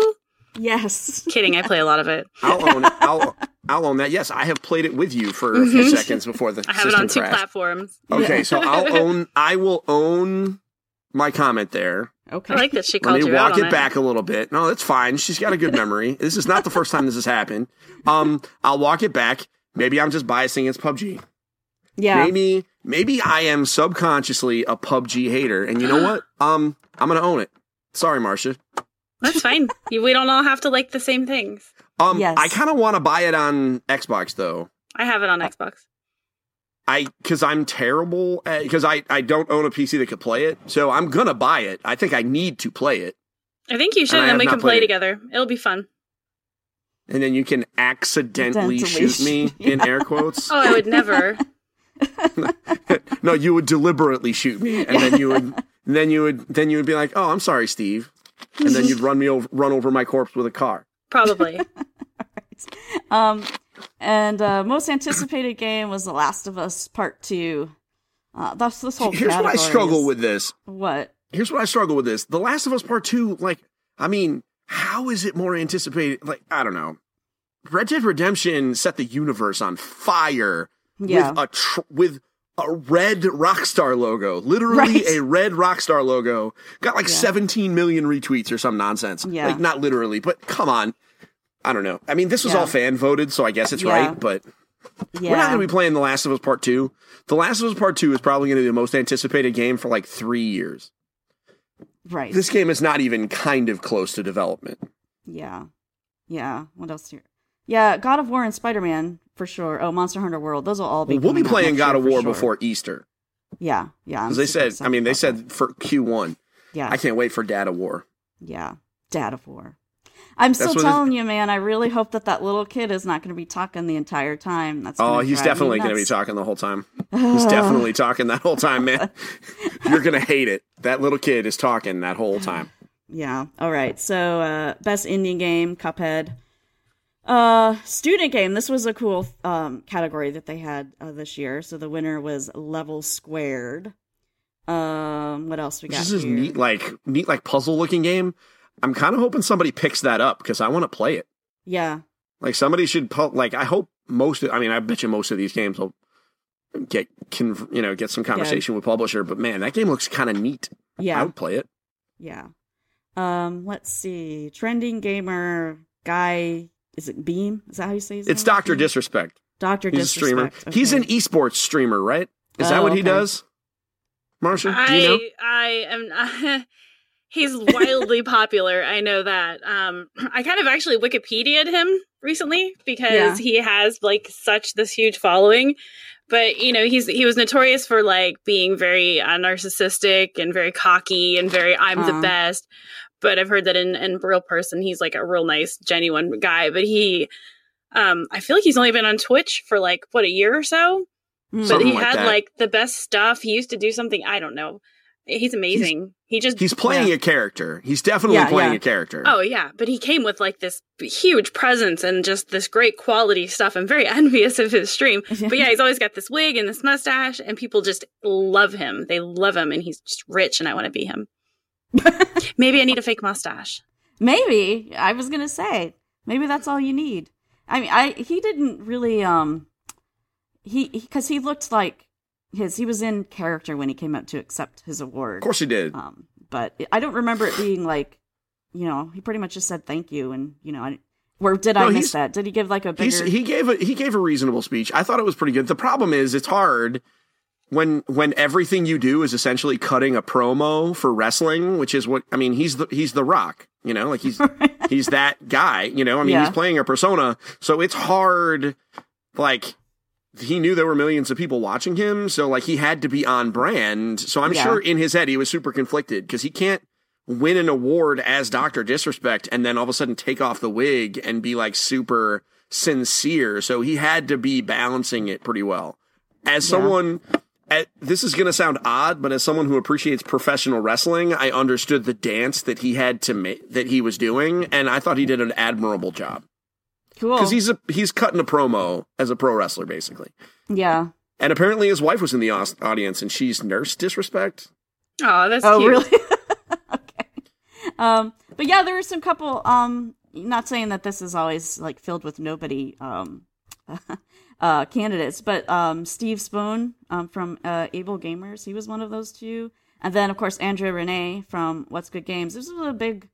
yes. Kidding. I play a lot of it. I'll own it. I'll I'll own that. Yes, I have played it with you for a few seconds before the Mm-hmm. I have it system on two platforms. Okay, so I'll own. I will own my comment there. Okay. I like that she Let called me you out walk on it it back a little bit. No, that's fine. She's got a good memory. this is not the first time this has happened. Um, I'll walk it back. Maybe I'm just biasing against PUBG. yeah. Maybe maybe I am subconsciously a PUBG hater, and you know what? Um, I'm gonna own it. Sorry, Marcia. That's fine. We don't all have to like the same things. Um, Yes. I kind of want to buy it on Xbox though. I have it on Xbox. I because I'm terrible because I I don't own a PC that could play it, so I'm gonna buy it. I think I need to play it, I think you should, And I and, then we can play played it. together. It'll be fun. and then you can accidentally Accidentally shoot me in air quotes. Oh, I would never. no, you would deliberately shoot me, and then you would and then you would then you would be like, "Oh, I'm sorry, Steve," and then you'd run me over, run over my corpse with a car. Probably. Um, and uh, most anticipated game was The Last of Us Part Two. Uh, that's this whole. Here's what I struggle is- with this. What? Here's what I struggle with this. The Last of Us Part Two, like, I mean, how is it more anticipated? Like, I don't know. Red Dead Redemption set the universe on fire Yeah. with a tr- with a red Rockstar logo, literally Right. a red Rockstar logo. Got like Yeah. 17 million retweets or some nonsense. Yeah. Like not literally, but come on. I don't know. I mean, this was Yeah. all fan voted, so I guess it's Yeah. right. But yeah. we're not going to be playing The Last of Us Part Two. The Last of Us Part Two is probably going to be the most anticipated game for like three years. right. This game is not even kind of close to development. Yeah. Yeah. What else here? Yeah, God of War and Spider Man for sure. Oh, Monster Hunter World. Those will all be. we'll be playing God of War sure. before Easter Yeah, yeah. Because they said. I mean, they said for Q1. Yeah, I can't wait for Dad of War. yeah. Dad of War. I'm still telling you, man. I really hope that that little kid is not going to be talking the entire time. That's Oh, he's definitely going to be talking the whole time. He's definitely talking that whole time, man. You're going to hate it. That little kid is talking that whole time. Yeah. All right. So, uh, best indie game, Cuphead. Uh, student game. This was a cool um category that they had uh, this year. So the winner was Level Squared. Um, what else we got This is here? neat, like neat, like puzzle looking game. I'm kind of hoping somebody picks that up because I want to play it. Yeah, Like somebody should pu- like. I hope most. Of, I mean, I bet you most of these games will get can you know get some conversation with publisher. But man, that game looks kind of neat. Yeah, I would play it. yeah. Um, let's see. Trending gamer guy. Is it Beam? Is that how you say his It's? Doctor Disrespect. Doctor He's a streamer. Disrespect. He's an esports streamer, right? Is that Oh, what he does? Marsha, do you know? I am he's wildly popular. I know that. Um I kind of actually Wikipedia'd him recently because Yeah. he has like such this huge following. But you know, he's he was notorious for like being very uh, narcissistic and very cocky and very I'm the Uh. best. But I've heard that in in real person he's like a real nice, genuine guy. But he um I feel like he's only been on Twitch for like what a year or so Mm. but he like had that. like the best stuff. He used to do something I don't know. He's amazing. He just He's playing Yeah. a character. He's definitely Yeah, playing yeah. a character. oh yeah, but he came with like this huge presence and just this great quality stuff. I'm very envious of his stream. But yeah, he's always got this wig and this mustache, and people just love him. They love him, and he's just rich, and I want to be him. Maybe I need a fake mustache. Maybe I was gonna say maybe that's all you need. I mean, I he didn't really um he because he, looked like his he was in character when he came up to accept his award. Of course he did. Um, but I don't remember it being like you know he pretty much just said thank you and you know I, or did No, I miss that? Did he give like a bigger? he gave a he gave a reasonable speech. I thought it was pretty good. The problem is it's hard when when everything you do is essentially cutting a promo for wrestling, which is what I mean. He's the he's the Rock, you know, like he's he's that guy, you know. I mean, Yeah. he's playing a persona, so it's hard. Like he knew there were millions of people watching him, so like he had to be on brand. So I'm Yeah. sure in his head he was super conflicted because he can't win an award as Doctor Disrespect and then all of a sudden take off the wig and be like super sincere. So he had to be balancing it pretty well. As someone, eh, this is going to sound odd, but as someone who appreciates professional wrestling, I understood the dance that he had to make that he was doing, and I thought he did an admirable job cool. because he's a he's cutting a promo as a pro wrestler basically. yeah. And apparently his wife was in the audience, and she's nurse disrespect. Oh, that's Oh cute. really? okay. Um, but yeah, there were some couple. Um, not saying that this is always like filled with nobody. Um, uh, candidates, but um, Steve Spohn um, from uh, Able Gamers, he was one of those two, and then of course Andrea Renee from What's Good Games. This was a big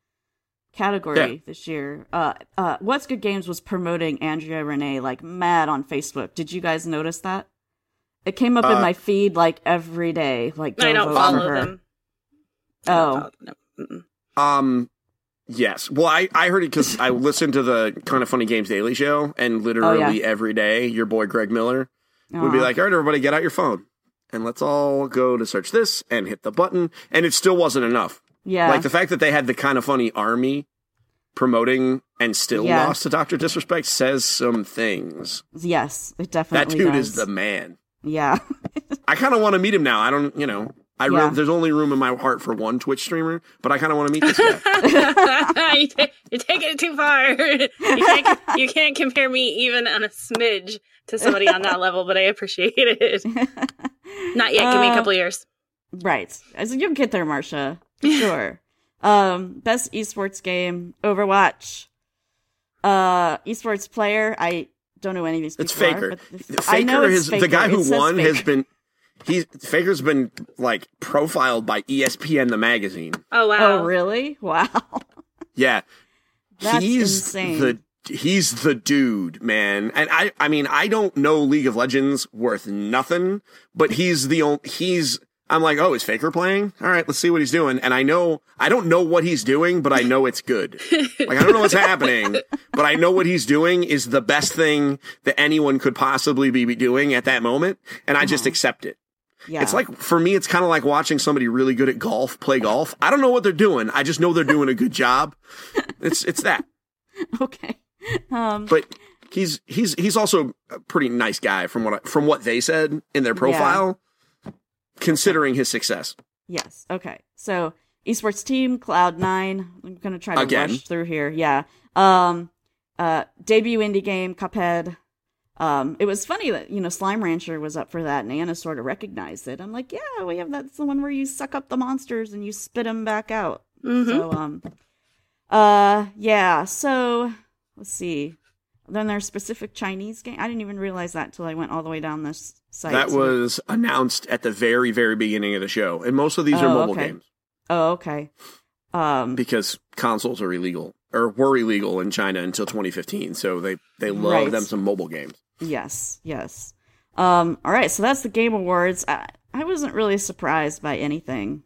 category Yeah. this year. Uh, uh, What's Good Games was promoting Andrea Renee like mad on Facebook. Did you guys notice that? It came up in Uh, my feed like every day. Like I don't follow her. them. Oh. No. Um, yes. Well, I, I heard it because I listened to the kind of funny games daily show, and literally Oh, yeah. every day, your boy Greg Miller would be like, "All right, everybody, get out your phone, and let's all go to search this and hit the button." And it still wasn't enough. Yeah, Like the fact that they had the kind of funny army promoting and still Yeah. lost to Doctor Disrespect says some things. yes, it definitely. That dude does. is the man. yeah. I kind of want to meet him now. I don't, you know. I re- there's only room in my heart for one Twitch streamer, but I kind of want to meet this guy. you ta- you're taking it too far. you, can't, you can't compare me even on a smidge to somebody on that level, but I appreciate it. Not yet. Give me a Uh, couple years. Right. So you'll get there, Marcia. For sure. um, best esports game, Overwatch. Uh, esports player. I don't know any of these. It's Faker. Are, but I know Faker it's has Faker. the guy who says won has been he's Faker's been like profiled by ESPN the magazine. Oh wow. Oh, really? Wow. Yeah. That's he's insane. the he's the dude, man. And I I mean, I don't know League of Legends worth nothing, but he's the only he's I'm like, "Oh, is Faker playing? All right, let's see what he's doing." And I know I don't know what he's doing, but I know it's good. like I don't know what's happening, but I know what he's doing is the best thing that anyone could possibly be doing at that moment, and I just accept it. Yeah. It's like for me, it's kind of like watching somebody really good at golf play golf. I don't know what they're doing. I just know they're doing a good job. It's it's that. okay. Um. But he's he's he's also a pretty nice guy from what I, from what they said in their profile, considering his success. Yes. Okay. So esports team Cloud Nine. I'm gonna try to Again? rush through here. Yeah. Um, uh, debut indie game, Cuphead. Um, it was funny that you know Slime Rancher was up for that, and Anna sort of recognized it. I'm like, yeah, we have that's the one where you suck up the monsters and you spit them back out. Mhm. So um, uh, yeah. So let's see. Then there's specific Chinese game. I didn't even realize that till I went all the way down this site. That was announced at the very, very beginning of the show. And most of these are Oh, mobile okay. games Oh, okay. Um, because consoles are illegal or were illegal in China until 2015. So they, they love Right. them some mobile games. Yes, yes. Um, all right, so that's the Game Awards. I, I wasn't really surprised by anything,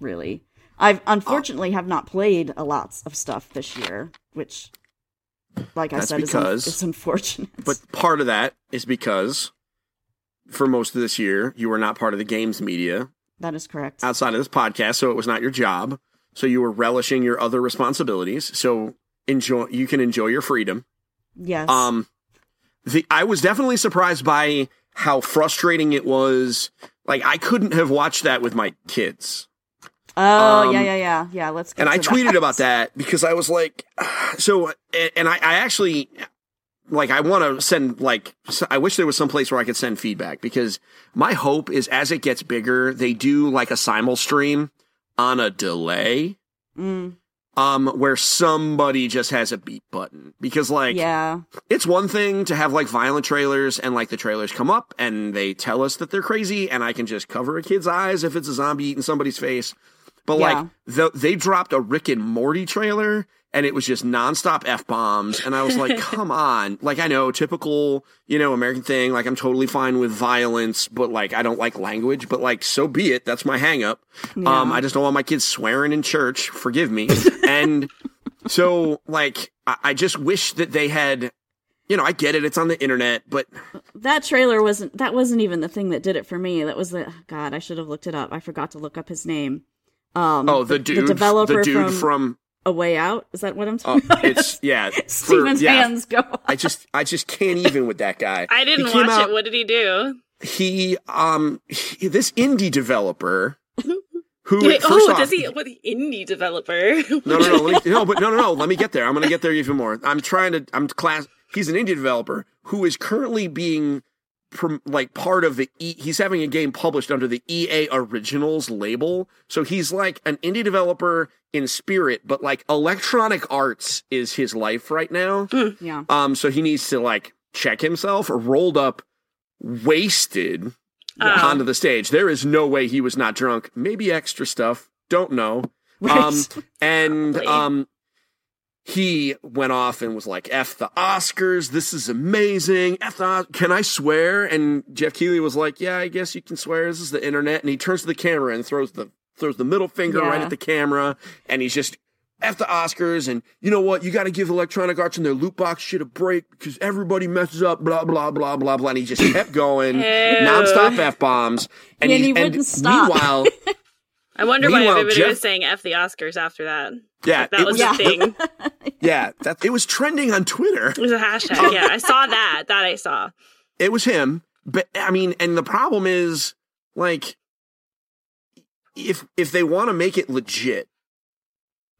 really. I've unfortunately have not played a lot of stuff this year, which, like I That's said, is, un- because- is unfortunate. But part of that is because for most of this year, you were not part of the games media that is correct. outside of this podcast, so it was not your job. So you were relishing your other responsibilities. So enjoy you can enjoy your freedom. yes. Um the I was definitely surprised by how frustrating it was. Like I couldn't have watched that with my kids. Oh um, yeah, yeah, yeah, yeah. Let's. And I to tweeted about that because I was like, so, and I, I actually, like, I want to send, like, I wish there was some place where I could send feedback because my hope is as it gets bigger, they do like a simul stream on a delay, Mm, um, where somebody just has a beat button because, like, yeah, it's one thing to have like violent trailers and like the trailers come up and they tell us that they're crazy and I can just cover a kid's eyes if it's a zombie eating somebody's face. But Yeah. like the, they dropped a Rick and Morty trailer and it was just nonstop F bombs. And I was like, come on. Like I know typical, you know, American thing. Like I'm totally fine with violence, but like I don't like language, but like so be it. That's my hang up. Um, I just don't want my kids swearing in church. Forgive me. and so like I, I just wish that they had you know, I get it, it's on the internet, but that trailer wasn't. That wasn't even the thing that did it for me. That was the God. I should have looked it up. I forgot to look up his name. Um, oh the dude the developer the dude from, from A Way Out. Is that what I'm uh, talking about? it's yeah. for- Steven's yeah, hands go. I just I just can't even with that guy. I didn't watch out- it. What did he do? He um he- this indie developer who Wait, first oh, off, does he? What indie developer? No, no, no. Me, no, but no, no, no. Let me get there. I'm going to get there even more. I'm trying to. I'm class. He's an indie developer who is currently being prom- like part of the. E, he's having a game published under the EA Originals label. So he's like an indie developer in spirit, but like Electronic Arts is his life right now. Yeah. Um, so he needs to like check himself. Rolled up, wasted onto the stage. There is no way he was not drunk. Maybe extra stuff. Don't know. Right. Um, and um, he went off and was like, "F the Oscars. This is amazing. F the Can I swear?" And Jeff Keighley was like, "Yeah, I guess you can swear. This is the internet." And he turns to the camera and throws the throws the middle finger right at the camera, and he's just. F the Oscars, and you know what? You got to give Electronic Arts and their loot box shit a break because everybody messes up. Blah blah blah blah blah. And he just kept going, nonstop f bombs. And Yeah, and he wouldn't stop. Meanwhile, I wonder why everybody Jeff- was saying "f the Oscars" after that. yeah, That was was a thing. yeah, that it was trending on Twitter. It was a hashtag. Yeah, I saw that. That I saw. It was him, but I mean, and the problem is like if if they want to make it legit,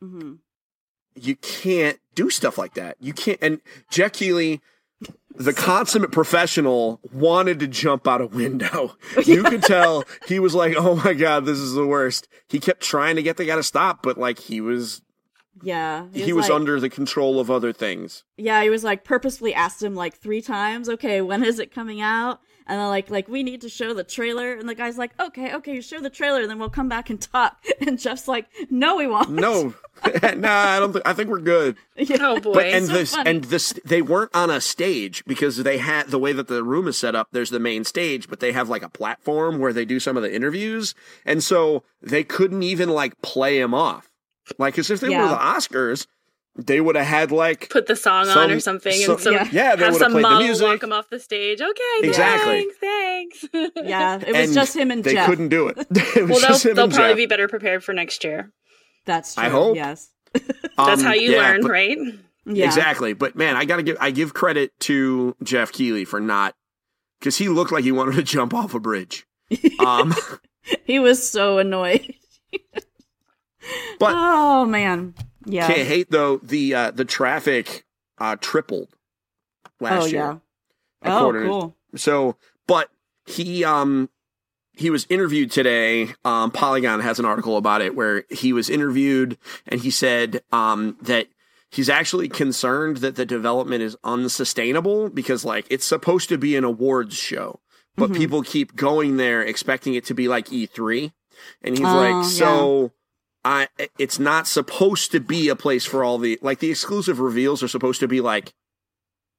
mm-hmm. you can't do stuff like that. You can't. And Jack Keighley, the consummate professional, wanted to jump out a window. You could tell he was like, "Oh my god, this is the worst." He kept trying to get the guy to stop, but like he was Yeah. he was like- under the control of other things. Yeah, he was like purposefully asked him like three times, okay, when is it coming out? And then like like we need to show the trailer, and the guy's like, okay, okay, you show the trailer, then we'll come back and talk. And Jeff's like, no, we won't. No, nah, I don't. Think, I think we're good. Oh boy. But and so this funny. and this they weren't on a stage because they had the way that the room is set up. There's the main stage, but they have like a platform where they do some of the interviews, and so they couldn't even like play him off. Like, because if they were the Oscars, they would have had like Put the song on or something, some- and some Yeah. yeah, they have would have some played the mom music. walk him off the stage. Okay, Exactly. Thanks, thanks. Yeah, it was and just him and they Jeff. couldn't do it. it was well, just they'll, him they'll probably Jeff. be better prepared for next year. That's true. I hope. Yes. That's Um, how you yeah, learn, but- right? Yeah. Exactly. But man, I gotta give I give credit to Jeff Keighley for not because he looked like he wanted to jump off a bridge. Um, He was so annoyed. but oh man. Yeah. Can't hate though the uh, the traffic uh, tripled last oh year. yeah. Oh to- cool. So, but he um he was interviewed today. Um, Polygon has an article about it where he was interviewed and he said um that he's actually concerned that the development is unsustainable because like it's supposed to be an awards show, but Mhm. people keep going there expecting it to be like E3, and he's Oh, like, yeah. I, it's not supposed to be a place for all the like the exclusive reveals are supposed to be like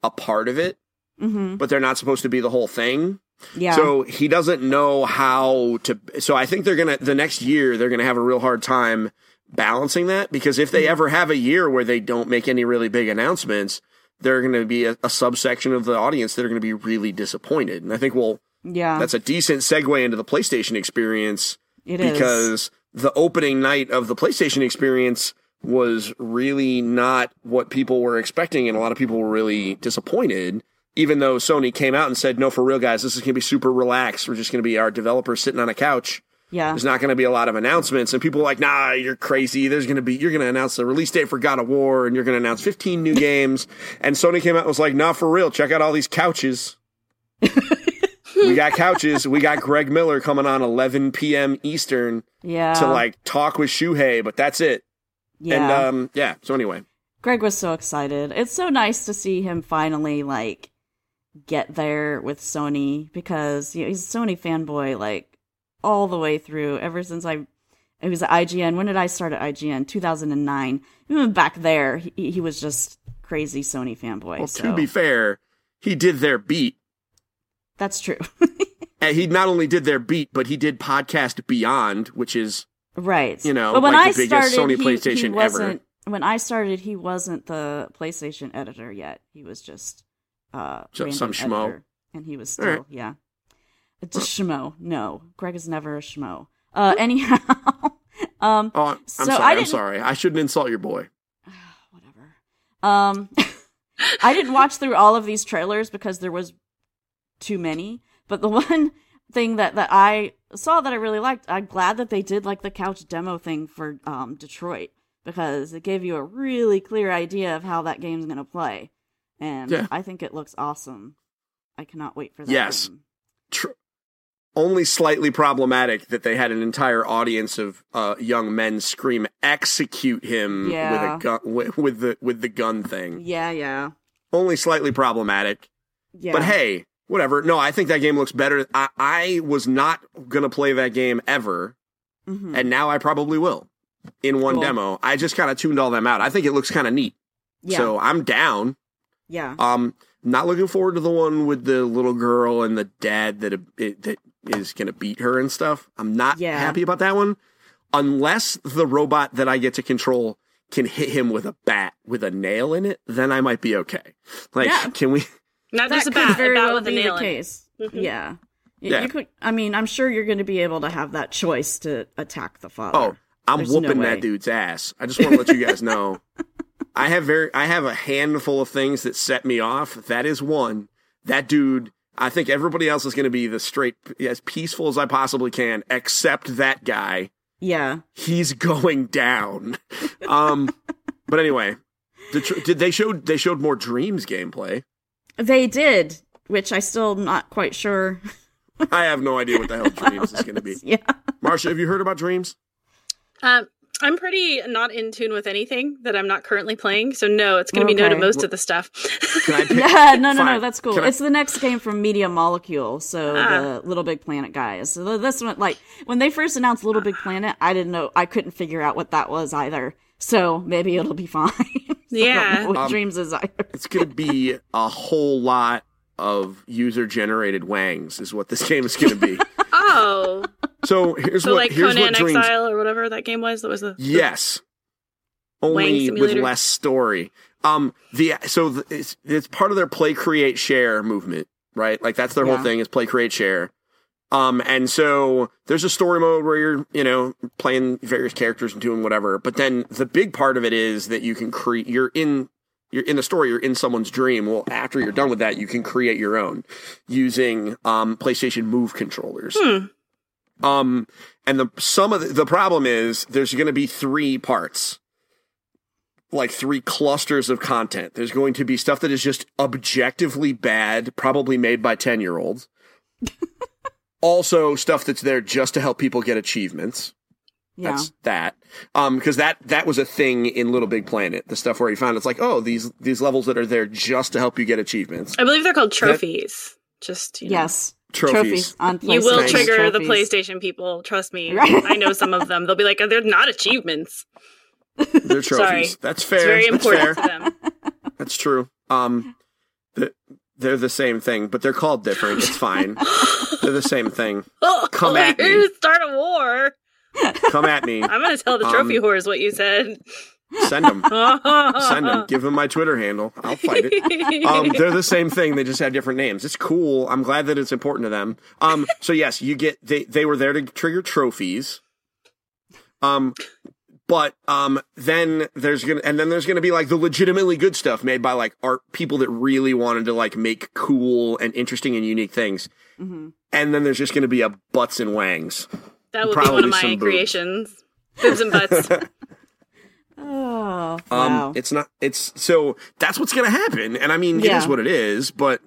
a part of it hmm but they're not supposed to be the whole thing. Yeah. So he doesn't know how to. So I think they're gonna the next year they're gonna have a real hard time balancing that because if Mm-hmm. they ever have a year where they don't make any really big announcements, they're going to be a, a subsection of the audience that are going to be really disappointed. And I think well, yeah. that's a decent segue into the PlayStation experience it is. The opening night of the PlayStation experience was really not what people were expecting, and a lot of people were really disappointed. Even though Sony came out and said, "No, for real, guys, this is going to be super relaxed. We're just going to be our developers sitting on a couch. yeah. There's not going to be a lot of announcements." And people were like, "Nah, you're crazy. There's going to be you're going to announce the release date for God of War, and you're going to announce 15 new games." And Sony came out and was like, "Nah, for real. Check out all these couches." we got couches. We got Greg Miller coming on 11 p.m. Eastern Yeah. to like talk with Shuhei, but that's it. yeah. And um, yeah. So anyway, Greg was so excited. It's so nice to see him finally like get there with Sony because you know, he's a Sony fanboy like all the way through ever since I it was at IGN. When did I start at IGN? 2009. Even back there, he, he was just crazy Sony fanboy. well, so to be fair, he did their beat. That's true. And he not only did their beat, but he did podcast Beyond, which is right. You know, but when like I the biggest started, Sony he, PlayStation he ever. wasn't, When I started, he wasn't the PlayStation editor yet. He was just uh Just some schmo. editor, and he was still right. yeah. It's a schmo. No, Greg is never a schmo. Uh, anyhow, um, oh, I'm So sorry. I I'm didn't- sorry. I shouldn't insult your boy. whatever. Um, I didn't watch through all of these trailers because there was too many. But the one thing that that I saw that I really liked, I'm glad that they did like the couch demo thing for um Detroit because it gave you a really clear idea of how that game's gonna play, and Yeah. I think it looks awesome. I cannot wait for that. Yes. Tr- only slightly problematic that they had an entire audience of uh, young men scream "execute him" Yeah. with a gun with, with the with the gun thing. Yeah, yeah, Only slightly problematic. yeah. But hey, whatever. No, I think that game looks better. I, I was not gonna play that game ever, Mhm. and now I probably will. In one Cool. demo, I just kind of tuned all them out. I think it looks kind of neat, yeah, so I'm down. yeah. Um, not looking forward to the one with the little girl and the dad that it, that is gonna beat her and stuff. I'm not Yeah. happy about that one, unless the robot that I get to control can hit him with a bat with a nail in it. Then I might be okay. Like, Yeah. can we? Not that just a could bat, very a bat well with a be nail the in it. case. Mhm. Yeah. Yeah. You could. I mean, I'm sure you're going to be able to have that choice to attack the father. Oh, I'm There's whooping way. that dude's ass. I just want to let you guys know. I have very I have a handful of things that set me off. That is one. That dude, I think everybody else is going to be the straight as peaceful as I possibly can except that guy. yeah. He's going down. Um but anyway, the tr- did they showed they showed more Dreams gameplay. They did, which I still not quite sure. I have no idea what the hell Dreams is going to be. Yeah. Marsha, have you heard about Dreams? Um, I'm pretty not in tune with anything that I'm not currently playing, so no, it's going to be no to Okay. most of the stuff. Can I pick? Yeah, no, no, no, that's cool. Can I- It's the next game from Media Molecule, so Ah. the Little Big Planet guys. So this one, like, when they first announced Little Big Planet, I didn't know, I couldn't figure out what that was either. So maybe it'll be fine. Yeah. don't what Um, Dreams is either. It's going to be a whole lot of user generated wangs is what this game is going to be. oh, So here's so what like here's Conan what dreams. Exile or whatever that game was. That was the Yes, Wang only with less story. Um, the so the, it's it's part of their play, create, share movement, right? Like that's their Yeah. whole thing is play, create, share. Um, and so there's a story mode where you're, you know, playing various characters and doing whatever. But then the big part of it is that you can create. You're in. You're in the story. You're in someone's dream. Well, after you're done with that, you can create your own using um, PlayStation Move controllers. Hmm. Um, and the some of the, the problem is there's going to be three parts. like three clusters of content. There's going to be stuff that is just objectively bad, probably made by 10 year olds. also, stuff that's there just to help people get achievements. Yeah. That's that. Um, because that that was a thing in Little Big Planet. The stuff where you found it's like, oh, these these levels that are there just to help you get achievements. I believe they're called trophies. Just you know. yes. Trophies. on You will PlayStation. trigger the PlayStation people. Trust me. Right. I know some of them. They'll be like, they're not achievements. They're trophies. Sorry. That's fair. It's very That's important fair. to them. That's true. Um, the, they're the same thing, but they're called different. It's fine. they're the same thing. Oh, Come at me. Start a war. Come at me. I'm gonna tell the trophy Um, whores what you said. Send them. Send them. Give them my Twitter handle. I'll fight it. Um, they're the same thing. They just have different names. It's cool. I'm glad that it's important to them. Um, so yes, you get they they were there to trigger trophies. Um, but um, then there's gonna and then there's gonna be like the legitimately good stuff made by like art people that really wanted to like make cool and interesting and unique things. hmm And then there's just gonna be a butts and wangs. that would be one of my boobs. creations. Boobs and butts. Oh, Um, wow. it's not. It's so that's what's gonna happen, and I mean, it Yeah. is what it is. But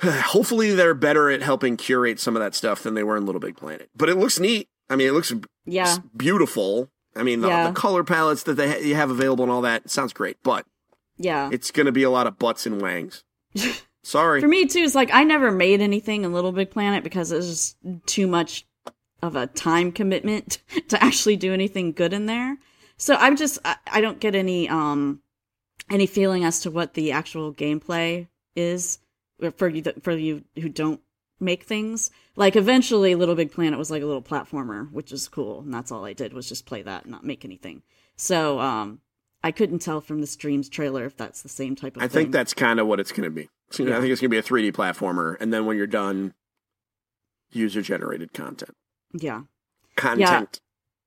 hopefully, they're better at helping curate some of that stuff than they were in Little Big Planet. But it looks neat. I mean, it looks yeah. beautiful. I mean, the, Yeah. the color palettes that they ha- you have available and all that sounds great. But Yeah. it's gonna be a lot of butts and wangs. Sorry. For me too, it's like I never made anything in Little Big Planet because it was just too much of a time commitment to actually do anything good in there. So I'm just I, I don't get any um any feeling as to what the actual gameplay is for you for you who don't make things. Like eventually Little Big Planet was like a little platformer, which is cool, and that's all I did was just play that and not make anything. So um I couldn't tell from the Dreams trailer if that's the same type of I thing. think that's kind of what it's gonna be. So, you know, I think it's gonna be a 3D platformer, and then when you're done, user generated content. yeah. Content.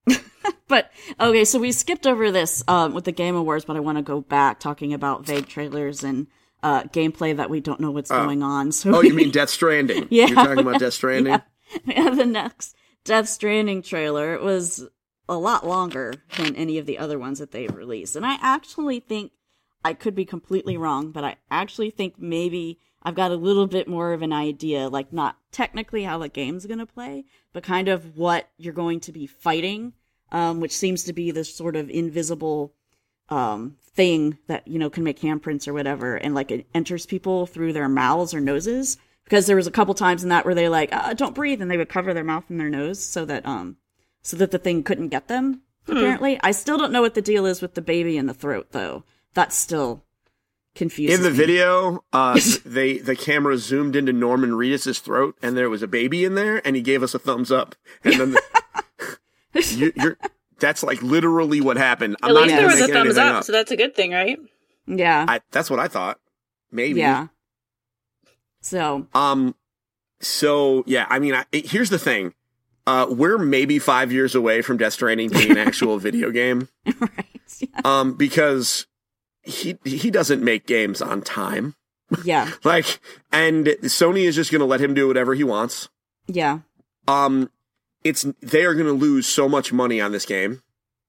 But okay, so we skipped over this um, with the Game Awards, but I want to go back talking about vague trailers and uh, gameplay that we don't know what's Oh. going on. So Oh, you mean Death Stranding? Yeah. You're talking about Death Stranding? Yeah. have the next Death Stranding trailer. Was a lot longer than any of the other ones that they've released, and I actually think I could be completely wrong, but I actually think maybe I've got a little bit more of an idea, like not technically how the game's going to play, but kind of what you're going to be fighting, um, which seems to be this sort of invisible um, thing that you know can make handprints or whatever, and like it enters people through their mouths or noses. Because there was a couple times in that where they're like, uh, "Don't breathe," and they would cover their mouth and their nose so that um, so that the thing couldn't get them. Apparently, I still don't know what the deal is with the baby in the throat, though. That's still confusing. In the video, uh, they the camera zoomed into Norman Reedus' throat, and there was a baby in there, and he gave us a thumbs up. And then the, you, you're that's like literally what happened. I'm At not least even there was a thumbs anything up, so that's a good thing, right? yeah, I, that's what I thought. Maybe. yeah. So Um. So yeah, I mean, I, here's the thing. Uh, we're maybe five years away from Death Stranding being an actual video game. right, yeah. Um, because he he doesn't make games on time. yeah, Like, and Sony is just gonna let him do whatever he wants. yeah, um it's they are going to lose so much money on this game.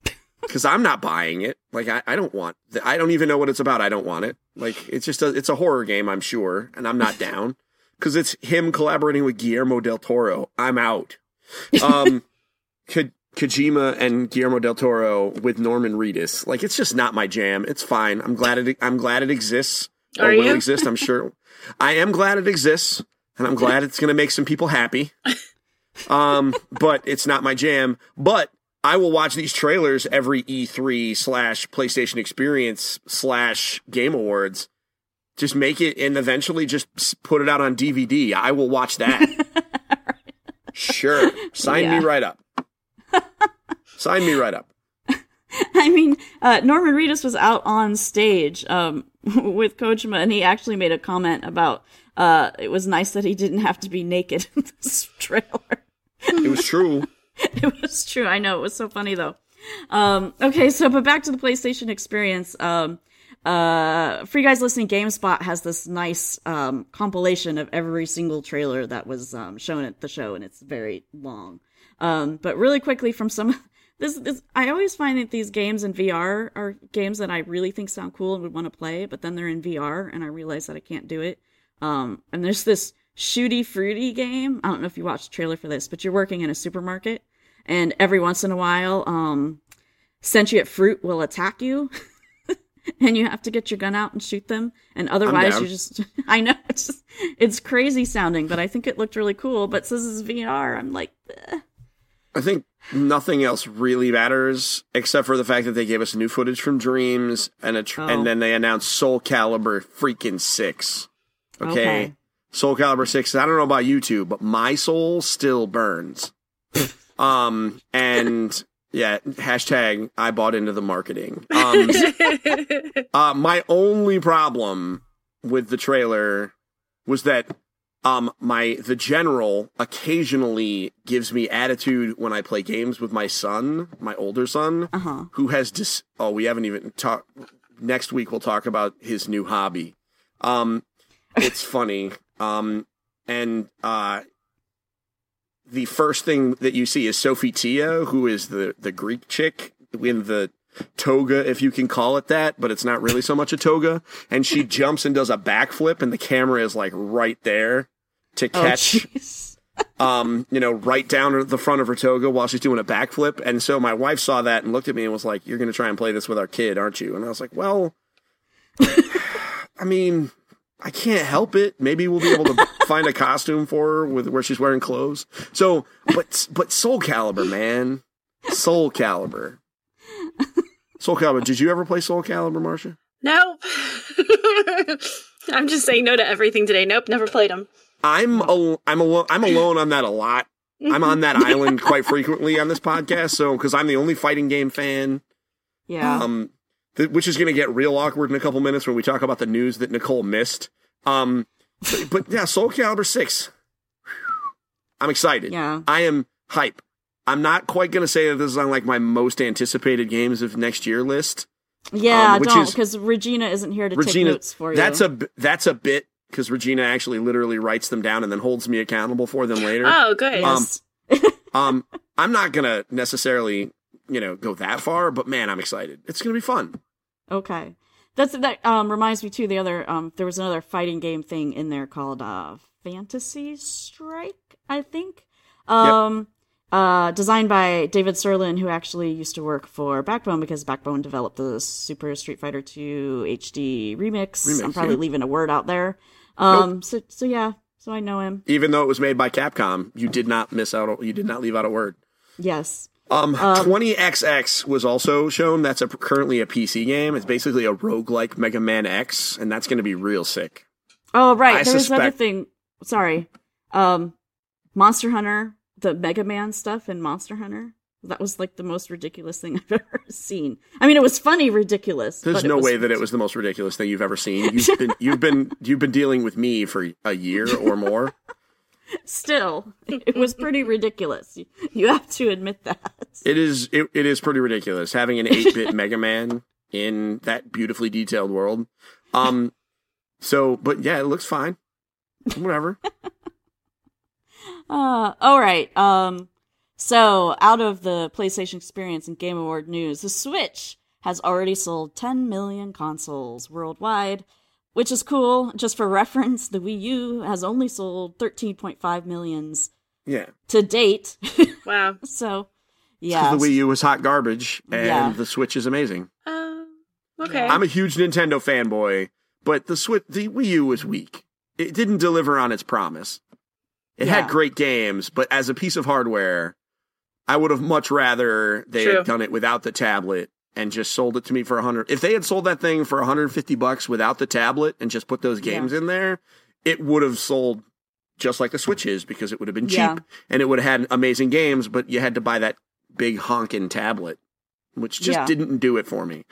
Because i'm not buying it. Like I, I don't want i don't even know what it's about. I don't want it. Like it's just a, it's a horror game i'm sure and i'm not down. Because it's him collaborating with guillermo del toro. I'm out. Um Ko- kojima and guillermo del toro with norman reedus. Like it's just not my jam. It's fine. I'm glad it i'm glad it exists. Or will exist i'm sure. I am glad it exists and i'm glad it's going to make some people happy um, but it's not my jam. But I will watch these trailers every E3 slash PlayStation Experience slash Game Awards. Just make it and eventually just put it out on DVD. I will watch that. Sure. Sign Yeah. me right up. Sign me right up. I mean, uh, Norman Reedus was out on stage um, with Kojima, and he actually made a comment about uh, it was nice that he didn't have to be naked in this trailer. It was true. it was true. I know it was so funny though. Um, okay, so but back to the PlayStation experience. Um, uh, you guys listening, GameSpot has this nice um, compilation of every single trailer that was um, shown at the show, and it's very long. Um, but really quickly from some this, this I always find that these games in VR are games that I really think sound cool and would want to play, but then they're in VR and I realize that I can't do it. Um, and there's this shooty fruity game. I don't know if you watched the trailer for this, but you're working in a supermarket and every once in a while, um, sentient fruit will attack you. and you have to get your gun out and shoot them and otherwise you just i know it's just it's crazy sounding but i think it looked really cool but since this is vr i'm like eh. I think nothing else really matters except for the fact that they gave us new footage from Dreams and a tr- Oh. and then they announced Soul Calibur freaking 6. Okay. Okay. Soul Calibur 6. I don't know about you two, but my soul still burns. um and yeah, hashtag I bought into the marketing. Um uh my only problem with the trailer was that um my the general occasionally gives me attitude when I play games with my son, my older son, uh-huh who has dis oh we haven't even talked next week we'll talk about his new hobby. Um it's funny. Um and uh the first thing that you see is Sophitia, who is the the Greek chick in the toga, if you can call it that, but it's not really so much a toga. And she jumps and does a backflip, and the camera is like right there to oh catch, jeez um, you know, right down the front of her toga while she's doing a backflip. And so my wife saw that and looked at me and was like, "You're going to try and play this with our kid, aren't you?" And I was like, "Well, I mean." I can't help it. Maybe we'll be able to find a costume for her with where she's wearing clothes. So, but but Soul Calibur, man, Soul Calibur, Soul Calibur. Did you ever play Soul Calibur, Marcia? nope. I'm just saying no to everything today. Nope, never played them. I'm al- I'm alone. I'm alone on that a lot. I'm on that island quite frequently on this podcast. So because I'm the only fighting game fan, yeah um, th- which is going to get real awkward in a couple minutes when we talk about the news that Nicole missed. Um, but, but yeah, Soul Calibur six. I'm excited. yeah I am hype. I'm not quite going to say that this is on like my most anticipated games of next year list. yeah um, which don't is- because regina isn't here to Regina, take notes for you that's a b- that's a bit because Regina actually literally writes them down and then holds me accountable for them later. Oh, good. Um, yes Um, I'm not gonna necessarily, you know, go that far, but man, I'm excited. It's gonna be fun. Okay. That's that um reminds me too the other um there was another fighting game thing in there called uh Fantasy Strike, I think. Um uh designed by David Sirlin who actually used to work for Backbone because Backbone developed the Super Street Fighter 2 HD remix. Remix, I'm probably yeah. leaving a word out there. Um so so yeah, so I know him. Even though it was made by Capcom, you did not miss out. You did not leave out a word. Yes. Um, 20XX was also shown. That's a, currently a PC game. It's basically a roguelike Mega Man X, and that's going to be real sick. Oh right, I there was another thing. Sorry. Um Monster Hunter, the Mega Man stuff in Monster Hunter. That was like the most ridiculous thing I've ever seen. I mean, it was funny ridiculous. There's no way that it was the most ridiculous thing you've ever seen. You've been you've been you've been dealing with me for a year or more. Still, it was pretty ridiculous. You, have to admit that. It is it, it is pretty ridiculous having an 8-bit Mega Man in that beautifully detailed world. Um so but yeah, it looks fine. Whatever. Uh, all right. Um, so out of the PlayStation Experience and Game Award news, the Switch has already sold 10 million consoles worldwide, which is cool. Just for reference, the Wii U has only sold 13.5 millions Yeah. to date. Wow. so, yeah. The Wii U was hot garbage and Yeah. the Switch is amazing. Um, okay. I'm a huge Nintendo fanboy, but the Switch the Wii U was weak. It didn't deliver on its promise. It Yeah. had great games, but as a piece of hardware, I would have much rather they True. had done it without the tablet and just sold it to me for a hundred. If they had sold that thing for 150 bucks without the tablet and just put those games in there, it would have sold just like the Switch is because it would have been cheap Yeah. and it would have had amazing games, but you had to buy that big honking tablet, which just Yeah. didn't do it for me.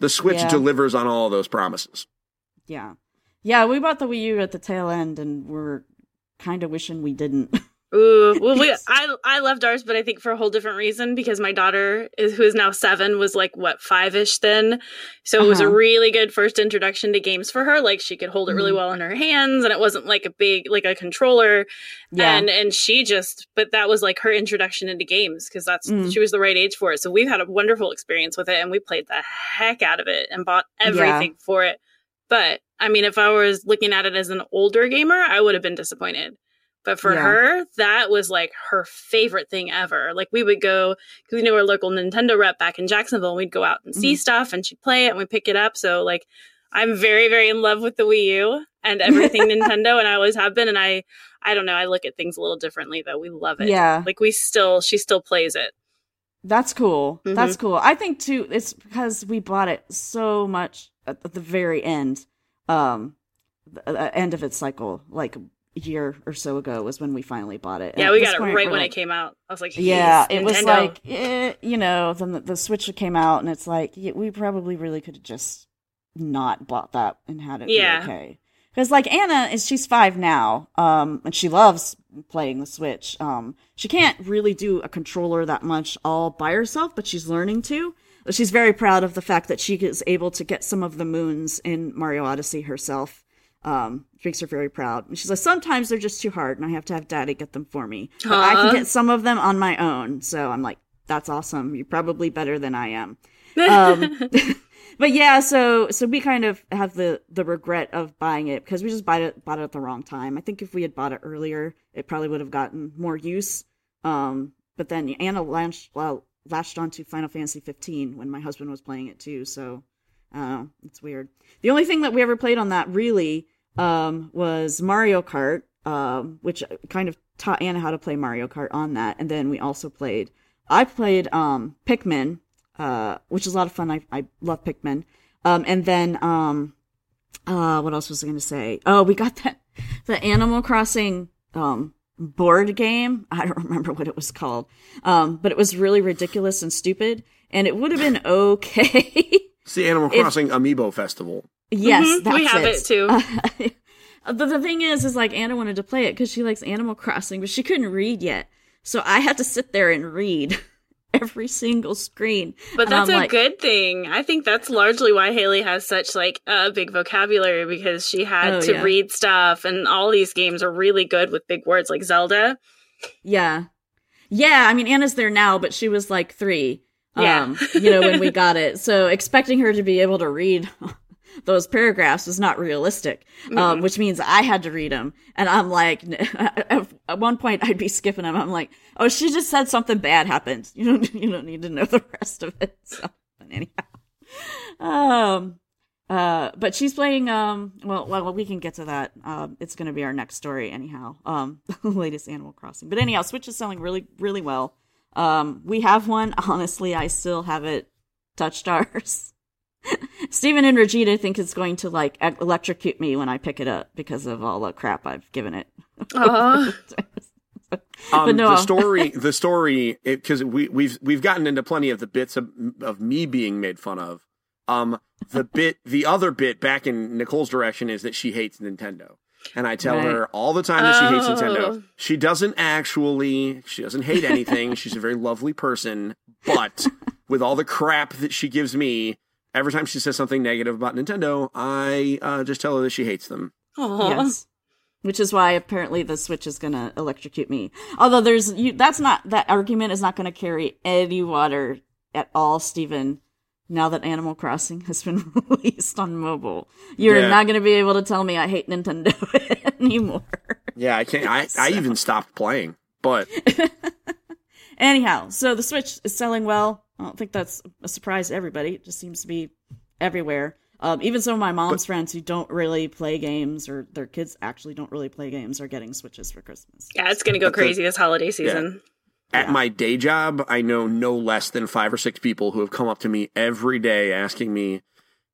The Switch Yeah. delivers on all those promises. yeah. Yeah, we bought the Wii U at the tail end and we're kind of wishing we didn't. Ooh, well, we, I I loved ours, but I think for a whole different reason because my daughter, is, who is now seven, was like what five ish then, so it was a Uh-huh. really good first introduction to games for her. Like she could hold it really Mhm. well in her hands, and it wasn't like a big like a controller. Yeah. and and she just, but that was like her introduction into games because that's Mm. she was the right age for it. So we've had a wonderful experience with it, and we played the heck out of it and bought everything for it. But I mean, if I was looking at it as an older gamer, I would have been disappointed. But for Yeah. her, that was like her favorite thing ever. Like we would go because we knew our local Nintendo rep back in Jacksonville. And we'd go out and see Mhm. stuff, and she'd play it, and we would pick it up. So like, I'm very, very in love with the Wii U and everything Nintendo, and I always have been. And I, I don't know, I look at things a little differently though. We love it. Yeah. Like we still, she still plays it. That's cool. Mhm. That's cool. I think too. It's because we bought it so much at the very end, um, the the end of its cycle, like year or so ago, was when we finally bought it. And Yeah, we got it point, right when like- it came out. I was like, Yeah, "Yes, it was like, eh, you know, then the, the Switch came out, and it's like yeah, we probably really could have just not bought that and had it Yeah. be okay. Because like Anna is, she's five now, um, and she loves playing the Switch. Um, she can't really do a controller that much all by herself, but she's learning to. She's very proud of the fact that she is able to get some of the moons in Mario Odyssey herself. Um, makes her very proud. And she's like, sometimes they're just too hard, and I have to have Daddy get them for me. But I can get some of them on my own. So I'm like, that's awesome. You're probably better than I am. Um, but yeah, so so we kind of have the the regret of buying it because we just bought it bought it at the wrong time. I think if we had bought it earlier, it probably would have gotten more use. Um, but then Anna latched well, latched onto Final Fantasy 15 when my husband was playing it too. So uh, it's weird. The only thing that we ever played on that really um, was Mario Kart, um, which kind of taught Anna how to play Mario Kart on that. And then we also played. I played um, Pikmin, uh, which is a lot of fun. I, I love Pikmin. Um, and then, um, uh, what else was I going to say? Oh, we got that, the Animal Crossing, um, board game. I don't remember what it was called. Um, but it was really ridiculous and stupid. And it would have been okay. It's the Animal If- Crossing Amiibo Festival. Yes, Mhm, that's we have it, too. but the thing is, is like Anna wanted to play it because she likes Animal Crossing, but she couldn't read yet. So I had to sit there and read every single screen. But that's a like, good thing. I think that's largely why Haley has such like a big vocabulary because she had Oh, to yeah. read stuff and all these games are really good with big words like Zelda. Yeah. Yeah, I mean Anna's there now, but she was like 3. Yeah. Um, you know, when we got it. So expecting her to be able to read those paragraphs was not realistic. Um, which means I had to read them. And I'm like at at one point I'd be skipping them. I'm like, "Oh, she just said something bad happened. You don't you don't need to know the rest of it." So, but anyhow. Um uh, but she's playing. Um, well, well, we can get to that. Um, it's going to be our next story, anyhow. Um, the latest Animal Crossing. But anyhow, Switch is selling really, really well. Um, we have one. Honestly, I still haven't touched ours. Stephen and Regina think it's going to like e- electrocute me when I pick it up because of all the crap I've given it. Aw. Um, But no. the story, the story, because we we've we've gotten into plenty of the bits of of me being made fun of. Um, the bit, the other bit back in Nicole's direction is that she hates Nintendo, and I tell Right. her all the time that she hates Oh. Nintendo. She doesn't actually. She doesn't hate anything. She's a very lovely person, but with all the crap that she gives me. Every time she says something negative about Nintendo, I uh, just tell her that she hates them. Aw. Yes. Which is why apparently the Switch is going to electrocute me. Although there's you, that's not that argument is not going to carry any water at all, Stephen. Now that Animal Crossing has been released on mobile, you're Yeah. not going to be able to tell me I hate Nintendo anymore. Yeah, I can't. I, I even stopped playing, but Anyhow, so the Switch is selling well. I don't think that's a surprise to everybody. It just seems to be everywhere. Um, even some of my mom's friends who don't really play games or their kids actually don't really play games are getting Switches for Christmas. Yeah, it's gonna go But the- crazy this holiday season. At Yeah. my day job, I know no less than five or six people who have come up to me every day asking me,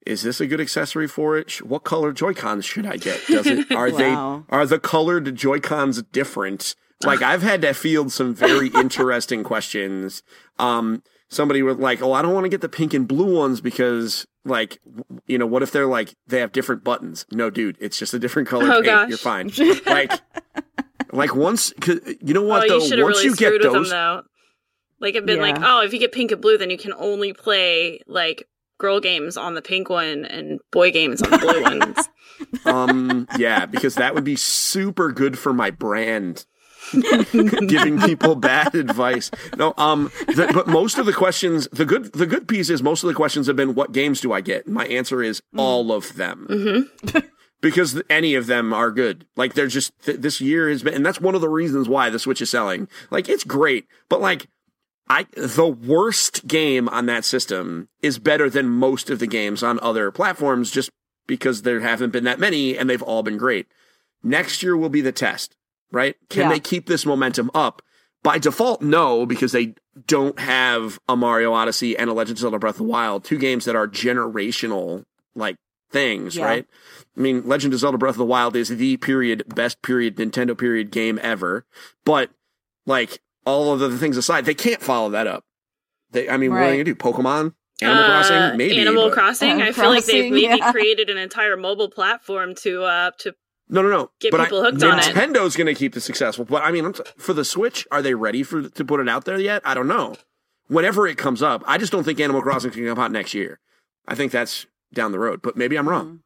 "Is this a good accessory for it? What color Joy Cons should I get? Does it are Wow. they are the colored Joy Cons different?" Like I've had to field some very interesting questions. Um, somebody was like, "Oh, I don't want to get the pink and blue ones because." Like, you know, what if they're like they have different buttons? No, dude, it's just a different color Oh, paint. gosh. You're fine. Like, Like once, 'cause you know what oh, though? you Once really you get screwed with them those, though. Like, it'd been like, oh, if you get pink and blue, then you can only play like girl games on the pink one and boy games on the blue ones. um, yeah, because that would be super good for my brand. giving people bad advice. No, um, the, but most of the questions, the good, the good piece is most of the questions have been, "What games do I get?" My answer is all of them, hmm because any of them are good. Like they're just th- this year has been, and that's one of the reasons why the Switch is selling. Like it's great, but like I, the worst game on that system is better than most of the games on other platforms, just because there haven't been that many, and they've all been great. Next year will be the test, right? Can Yeah. they keep this momentum up? By default, no, because they don't have a Mario Odyssey and a Legend of Zelda Breath of the Wild, two games that are generational like things, Yeah. right? I mean, Legend of Zelda Breath of the Wild is the period best period Nintendo period game ever, but like all of the things aside, they can't follow that up. They, I mean, what are they gonna do? Pokemon, Animal Uh, Crossing, maybe. Animal but- Crossing. Animal I feel like they've maybe yeah. created an entire mobile platform to uh to No, no, no. Get but people I, hooked on it. Nintendo's going to keep this successful. But I mean, I'm t- for the Switch, are they ready for to put it out there yet? I don't know. Whenever it comes up, I just don't think Animal Crossing can come out next year. I think that's down the road. But maybe I'm wrong. Mm,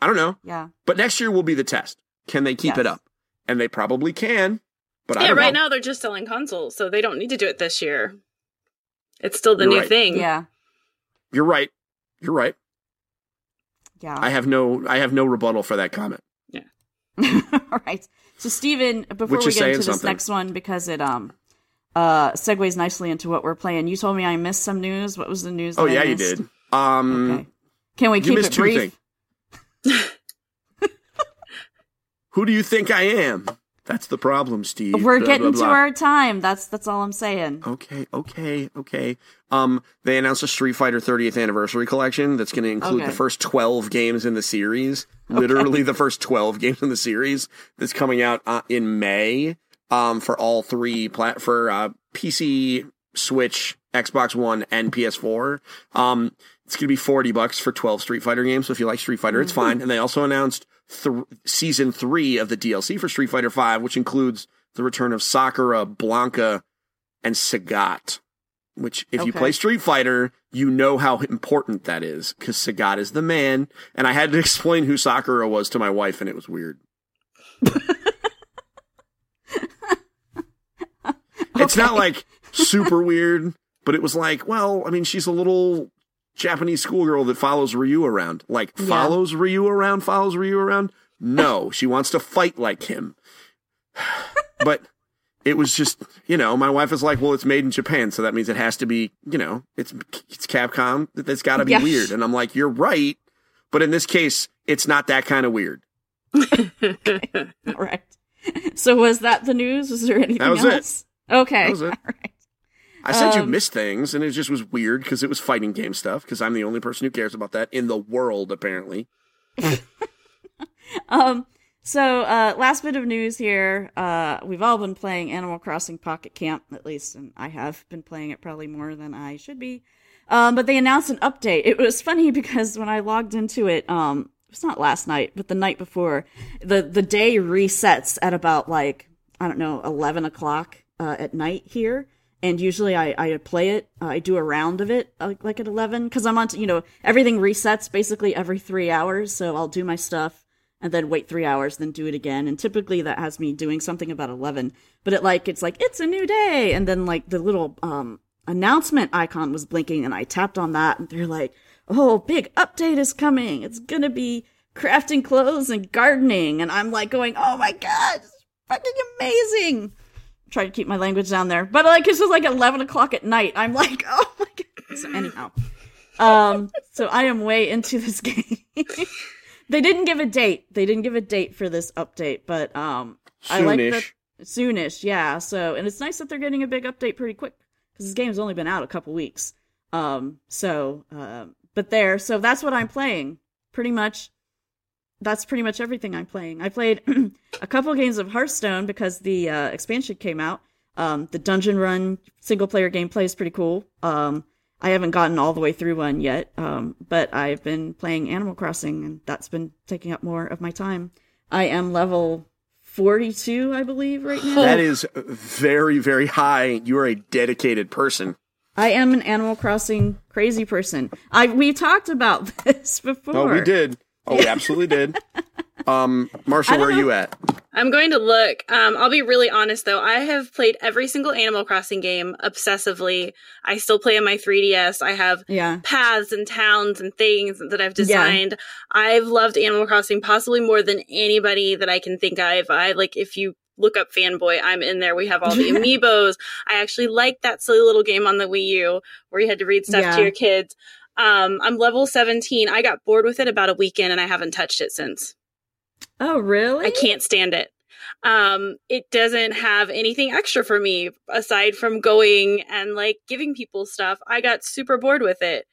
I don't know. yeah. But next year will be the test. Can they keep it up? And they probably can. But I yeah. don't Right know. now they're just selling consoles, so they don't need to do it this year. It's still the You're new right. thing. Yeah. You're right. You're right. Yeah. I have no. I have no rebuttal for that comment. All right. So, Steven, before Which we get into this something. next one, because it um uh segues nicely into what we're playing, you told me I missed some news. What was the news? Oh yeah, you did. Um, Okay. Can we keep it brief? Who do you think I am? That's the problem, Steve. We're Blah, getting blah, to blah. our time. That's that's all I'm saying. Okay, okay, okay. Um, they announced a Street Fighter 30th anniversary collection that's going to include Okay. the first 12 games in the series. Literally the first 12 games in the series that's coming out uh, in May. Um, for all three plat for uh, PC, Switch, Xbox One, and PS4. Um, it's going to be 40 bucks for 12 Street Fighter games. So if you like Street Fighter, it's fine. And they also announced th- season three of the DLC for Street Fighter 5, which includes the return of Sakura, Blanka, and Sagat. Which, if you play Street Fighter, you know how important that is because Sagat is the man. And I had to explain who Sakura was to my wife, and it was weird. It's not like super weird, but it was like, well, I mean, she's a little Japanese schoolgirl that follows Ryu around. Like, Yeah. follows Ryu around, follows Ryu around? No, she wants to fight like him. but it was just, you know, my wife is like, well, it's made in Japan, so that means it has to be, you know, it's it's Capcom. It's got to be Yeah. weird. And I'm like, you're right, but in this case, it's not that kind of weird. All right. So was that the news? Was there anything was it. else? Okay. That was it. All right. I said you Um, missed things, and it just was weird because it was fighting game stuff. Because I'm the only person who cares about that in the world, apparently. Um. So, uh, last bit of news here. Uh, we've all been playing Animal Crossing Pocket Camp, at least, and I have been playing it probably more than I should be. Um, but they announced an update. It was funny because when I logged into it, um, it was not last night, but the night before, the the day resets at about like I don't know, eleven o'clock uh, at night here. And usually I, I play it, uh, I do a round of it uh, like at 11 because I'm on, t- you know, everything resets basically every three hours. So I'll do my stuff and then wait three hours, then do it again. And typically that has me doing something about 11. But it like, it's like, it's a new day. And then like the little um, announcement icon was blinking and I tapped on that and they're like, oh, big update is coming. It's going to be crafting clothes and gardening. And I'm like going, oh my God, it's fucking amazing try to keep my language down there. But like it's just like eleven o'clock at night. I'm like, oh my god. So anyhow. Um so I am way into this game. they didn't give a date. They didn't give a date for this update, but um I like that Soonish. soonish, yeah. So and it's nice that they're getting a big update pretty quick because this game's only been out a couple weeks. Um so um but there, so that's what I'm playing. Pretty much that's pretty much everything I'm playing. I played a couple games of Hearthstone because the uh, expansion came out. Um, the dungeon run single player gameplay is pretty cool. Um, I haven't gotten all the way through one yet, um, but I've been playing Animal Crossing, and that's been taking up more of my time. I am level 42, I believe, right now. That is very, very high. You are a dedicated person. I am an Animal Crossing crazy person. I we talked about this before. Oh, we did. Oh, we absolutely did. Um, Marsha, don't where are you at? I'm going to look. Um, I'll be really honest though. I have played every single Animal Crossing game obsessively. I still play on my 3DS. I have Yeah. paths and towns and things that I've designed. I've loved Animal Crossing possibly more than anybody that I can think of. I like if you look up fanboy, I'm in there. We have all the amiibos. I actually like that silly little game on the Wii U where you had to read stuff Yeah. to your kids. Um, I'm level 17. I got bored with it about a weekend and I haven't touched it since. Oh, really? I can't stand it. Um, it doesn't have anything extra for me aside from going and like giving people stuff. I got super bored with it.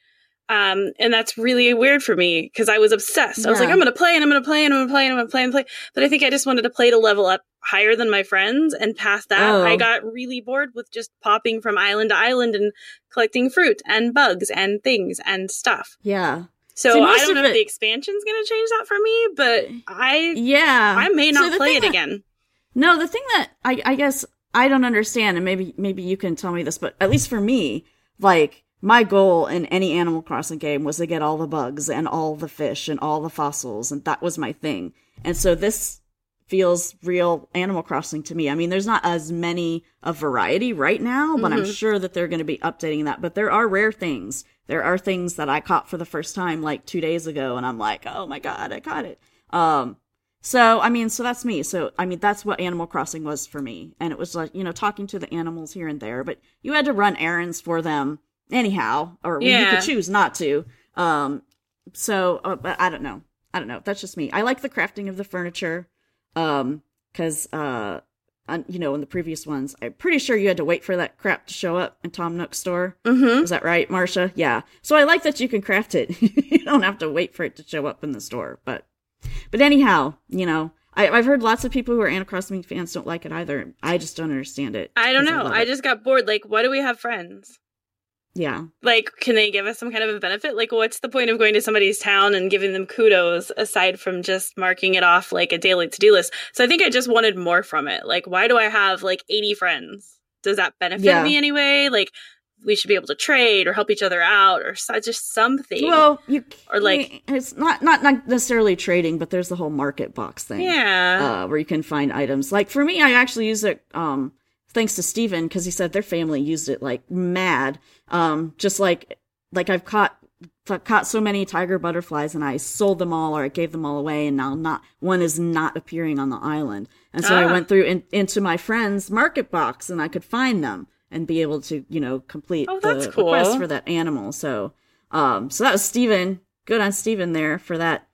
Um, and that's really weird for me because I was obsessed. I was like, I'm going to play and I'm going to play and I'm going to play and I'm going to play and play. But I think I just wanted to play to level up higher than my friends. And past that, Oh. I got really bored with just popping from island to island and collecting fruit and bugs and things and stuff. Yeah. So See, I don't know if the expansion's going to change that for me, but I Yeah. I may not the play it that- again. No, the thing that I, I guess I don't understand, and maybe maybe you can tell me this, but at least for me, like my goal in any Animal Crossing game was to get all the bugs and all the fish and all the fossils, and that was my thing. And so this feels real Animal Crossing to me. I mean, there's not as many of variety right now, but I'm sure that they're going to be updating that. But there are rare things. There are things that I caught for the first time like two days ago, and I'm like, oh my god, I caught it. Um, so, I mean, so that's me. So, I mean, that's what Animal Crossing was for me. And it was like, you know, talking to the animals here and there, but you had to run errands for them anyhow, or you could choose not to. Um, so, uh, but I don't know. I don't know. That's just me. I like the crafting of the furniture. Um, cause, uh, on, you know, in the previous ones, I'm pretty sure you had to wait for that crap to show up in Tom Nook's store. Mm-hmm. Is that right, Marcia? Yeah. So I like that you can craft it. you don't have to wait for it to show up in the store. But, but anyhow, you know, I, I've heard lots of people who are Animal Crossing fans don't like it either. I just don't understand it. I don't know. love I just got bored. Like, why do we have friends? Yeah. Like, can they give us some kind of a benefit? Like, what's the point of going to somebody's town and giving them kudos aside from just marking it off like a daily to do list? So I think I just wanted more from it. Like, why do I have like 80 friends? Does that benefit Yeah. me anyway? Like, we should be able to trade or help each other out or just something. Well, you Or, like- it's not not not necessarily trading, but there's the whole market box thing. yeah. uh, where you can find items. Like for me, I actually use it um, thanks to Steven because he said their family used it like mad. Um, just like like I've caught caught so many tiger butterflies and I sold them all or I gave them all away and now not one is not appearing on the island. And so I Ah. went through in, into my friend's market box and I could find them and be able to you know complete Oh, the cool. request for that animal. So um, so that was Steven. Good on Steven there for that.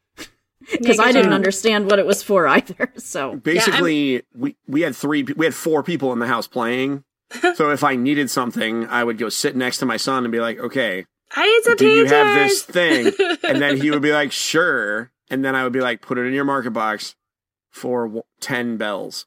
Because I didn't understand what it was for either. So Basically, we we had three, we had four people in the house playing. so if I needed something, I would go sit next to my son and be like, "Okay, I need some do you have this thing?" And then he would be like, "Sure." And then I would be like, "Put it in your market box for w- ten bells,"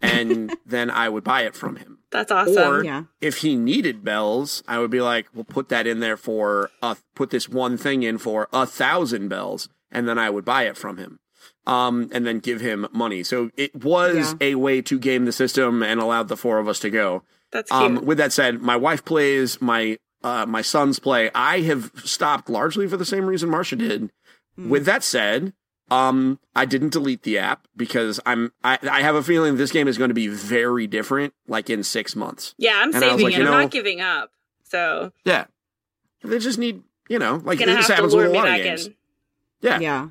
and then I would buy it from him. That's awesome. Or Yeah. if he needed bells, I would be like, "Well, put that in there for uh, put this one thing in for a thousand bells," and then I would buy it from him, um, and then give him money. So it was a way to game the system and allowed the four of us to go. That's cute. Um, with that said, my wife plays, my uh, my sons play. I have stopped largely for the same reason Marsha did. With that said, um, I didn't delete the app because I'm I, I have a feeling this game is going to be very different, like in six months. yeah, I'm and saving like, it. you I'm not giving up. So Yeah, they just need you know like this happens with a lot of games. in. Yeah. Yeah.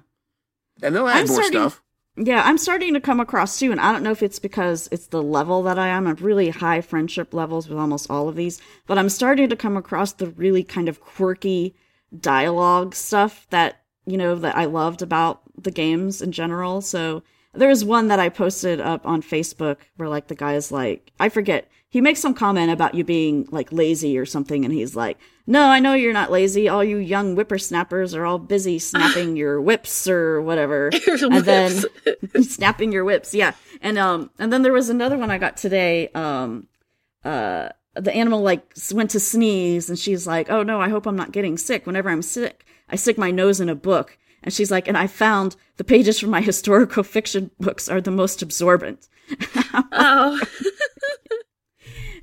and they'll add I'm more starting- stuff. Yeah, I'm starting to come across too, and I don't know if it's because it's the level that I am. I'm really high friendship levels with almost all of these, but I'm starting to come across the really kind of quirky dialogue stuff that, you know, that I loved about the games in general. So there was one that I posted up on Facebook where like the guy's like, I forget, he makes some comment about you being like lazy or something, and he's like, No, I know you're not lazy. All you young whippersnappers are all busy snapping your whips or whatever. and then snapping your whips, yeah. And um and then there was another one I got today. Um uh the animal like went to sneeze and she's like, "Oh no, I hope I'm not getting sick. Whenever I'm sick, I stick my nose in a book." And she's like, and I found the pages from my historical fiction books are the most absorbent. Oh,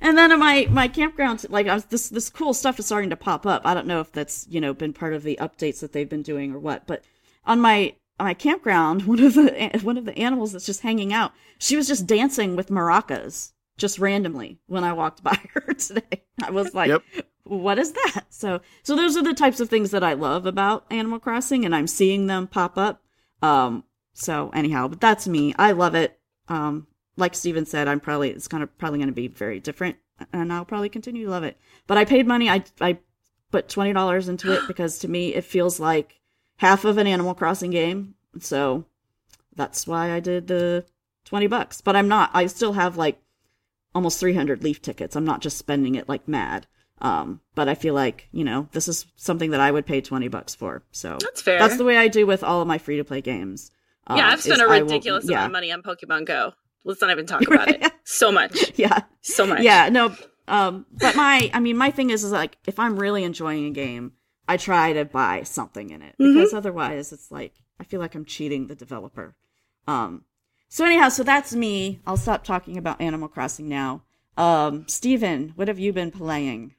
And then my my campground, like I was, this this cool stuff is starting to pop up. I don't know if that's you know been part of the updates that they've been doing or what, but on my on my campground, one of the one of the animals that's just hanging out, she was just dancing with maracas just randomly when I walked by her today. I was like, Yep. what is that? So so those are the types of things that I love about Animal Crossing, and I'm seeing them pop up. Um, so anyhow, but that's me. I love it. Um, like Steven said, I'm probably it's kind of probably going to be very different, and I'll probably continue to love it. But I paid money. I I put twenty dollars into it because to me it feels like half of an Animal Crossing game. So that's why I did the twenty bucks. But I'm not. I still have like almost three hundred Leaf tickets. I'm not just spending it like mad. Um, but I feel like you know this is something that I would pay twenty bucks for. So That's fair. That's the way I do with all of my free to play games. yeah, Um, I've spent a I will- ridiculous yeah. amount of money on Pokemon Go. Let's not even talk about it. So much, Yeah, so much. yeah, no. Um, but my, I mean, my thing is, is like if I'm really enjoying a game, I try to buy something in it Mm-hmm. because otherwise, it's like I feel like I'm cheating the developer. Um, so anyhow, so that's me. I'll stop talking about Animal Crossing now. Um, Steven, what have you been playing?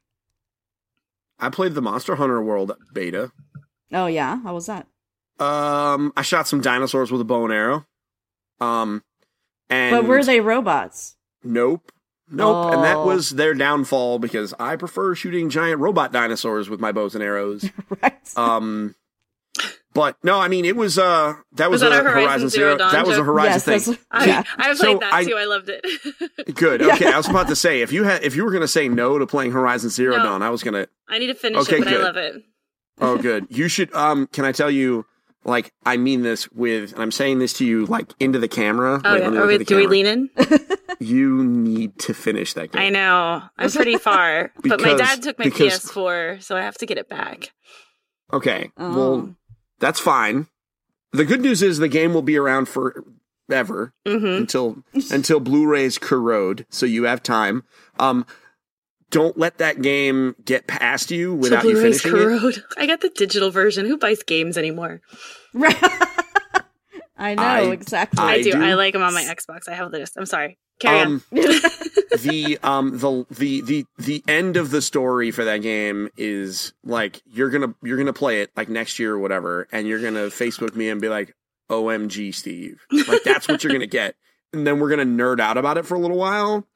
I played the Monster Hunter World beta. Oh yeah, how was that? Um, I shot some dinosaurs with a bow and arrow. Um, and but were they robots? Nope. Nope. And that Oh. was their downfall because I prefer shooting giant robot dinosaurs with my bows and arrows. right. Um, but no, I mean it was uh that was, Was that a a Horizon Zero Dawn that was a? Horizon yes, thing. I, yeah. I played So that I- too. I loved it. Good. Okay, I was about to say if you had if you were gonna say no to playing Horizon Zero No. Dawn, I was gonna. I need to finish Okay, it, but good. I love it. Oh, good. You should. Um, can I tell you? Like, I mean this with, and I'm saying this to you like into the camera. Oh Wait, yeah. let me Are look we, the do we lean in? You need to finish that game. I know. I'm pretty far, but my dad took my because- PS4, so I have to get it back. Okay. Oh. Well, that's fine. The good news is the game will be around forever hmm until until Blu-rays corrode, so you have time. Um, don't let that game get past you without so you Blu-rays finishing it. I got the digital version. Who buys games anymore? Right. I know I- exactly. I, I do. do. I like them on my Xbox. I have this. I'm sorry. Carry on. Um, the um the the the the end of the story for that game is like you're gonna you're gonna play it like next year or whatever, and you're gonna Facebook me and be like, "OMG, Steve!" Like that's what you're gonna get, and then we're gonna nerd out about it for a little while.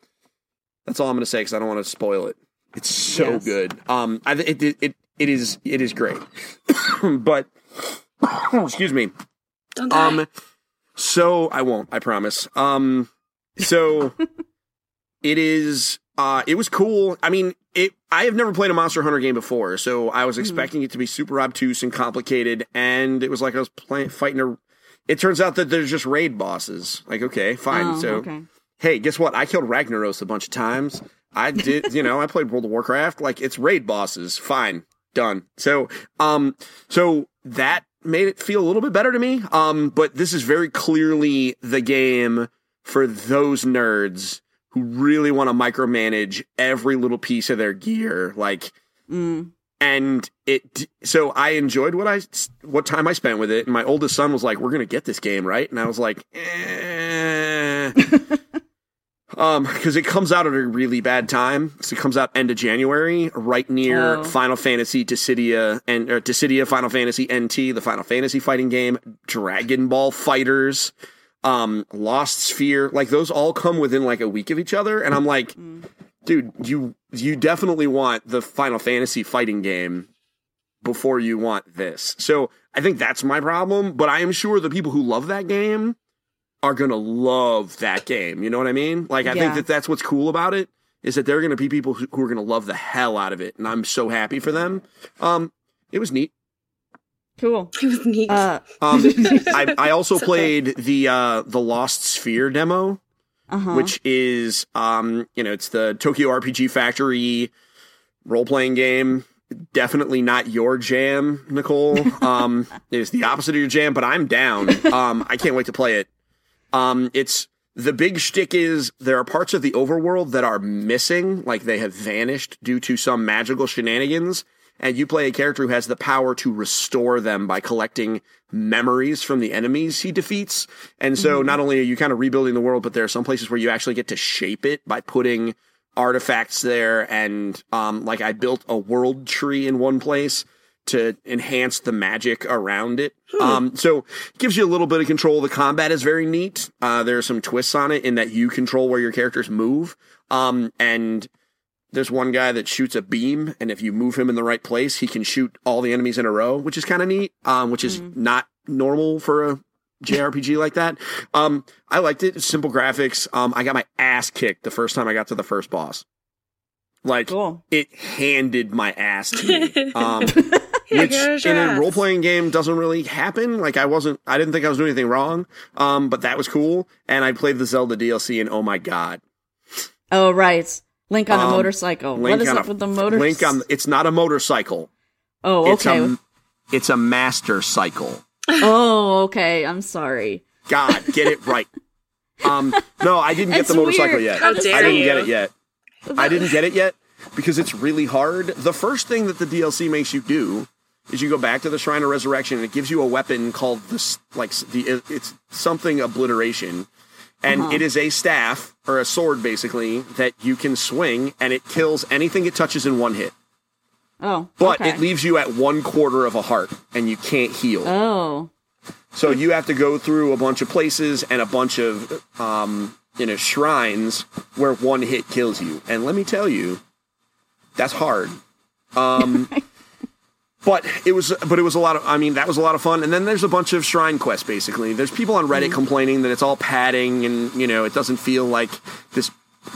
That's all I'm gonna say because I don't want to spoil it. It's so Yes. good. Um, I it it it, it is it is great, but excuse me. Don't die. Um, so I won't. I promise. Um, so it is. Uh, it was cool. I mean, it. I have never played a Monster Hunter game before, so I was expecting it to be super obtuse and complicated, and it was like I was playing fighting a. It turns out that there's just raid bosses. Like, okay, fine. Oh, so, okay. Hey, guess what? I killed Ragnaros a bunch of times. I did, you know, I played World of Warcraft. Like, it's raid bosses. Fine, done. So, um, so that made it feel a little bit better to me. Um, but this is very clearly the game for those nerds who really want to micromanage every little piece of their gear. Like, Mm. and it so i enjoyed what i what time i spent with it and my oldest son was like we're gonna get this game right and i was like eh. um because it comes out at a really bad time so it comes out end of january right near Oh. final fantasy dissidia and or dissidia final fantasy nt the final fantasy fighting game dragon ball fighters um lost sphear like those all come within like a week of each other and i'm like dude, you you definitely want the Final Fantasy fighting game before you want this. So I think that's my problem. But I am sure the people who love that game are gonna love that game. You know what I mean? Like I think that that's what's cool about it is that there are gonna be people who, who are gonna love the hell out of it, and I'm so happy for them. Um, it was neat. Cool. it was neat. Uh, Um, I, I also So- played the uh, the Lost Sphear demo. uh-huh. which is um you know it's the Tokyo RPG Factory role playing game. Definitely not your jam, Nicole. Um, it is the opposite of your jam, but I'm down. Um, I can't wait to play it. Um, it's the big shtick is there are parts of the overworld that are missing, like they have vanished due to some magical shenanigans, and you play a character who has the power to restore them by collecting memories from the enemies he defeats. And so not only are you kind of rebuilding the world, but there are some places where you actually get to shape it by putting artifacts there. And, um, like I built a world tree in one place to enhance the magic around it. Um, so it gives you a little bit of control. The combat is very neat. Uh, there are some twists on it in that you control where your characters move. Um, and there's one guy that shoots a beam, and if you move him in the right place, he can shoot all the enemies in a row, which is kind of neat. Um, which is not normal for a JRPG like that. Um, I liked it. Simple graphics. Um, I got my ass kicked the first time I got to the first boss. Like Cool. it handed my ass to me. Um, Yeah, which in a role playing game doesn't really happen. Like I wasn't, I didn't think I was doing anything wrong. Um, but that was cool. And I played the Zelda DLC, and oh my god, Oh, right. Link on a Um, motorcycle. Link what is up a- with the motor? Link on. It's not a motorcycle. Oh, It's okay. a, it's a master cycle. oh, okay. I'm sorry. God, get it right. Um, no, I didn't get It's the motorcycle weird. yet. How I didn't you. get it yet. I didn't get it yet because it's really hard. The first thing that the DLC makes you do is you go back to the Shrine of Resurrection and it gives you a weapon called this, like the it's something obliteration, and Uh-huh. it is a staff or a sword basically that you can swing and it kills anything it touches in one hit. Oh, But okay. it leaves you at one quarter of a heart and you can't heal. Oh, So you have to go through a bunch of places and a bunch of um, you know shrines where one hit kills you. And let me tell you, that's hard. Um, but it was but it was a lot of I mean that was a lot of fun. And then there's a bunch of shrine quests basically. There's people on Reddit mm-hmm. complaining that it's all padding and you know it doesn't feel like this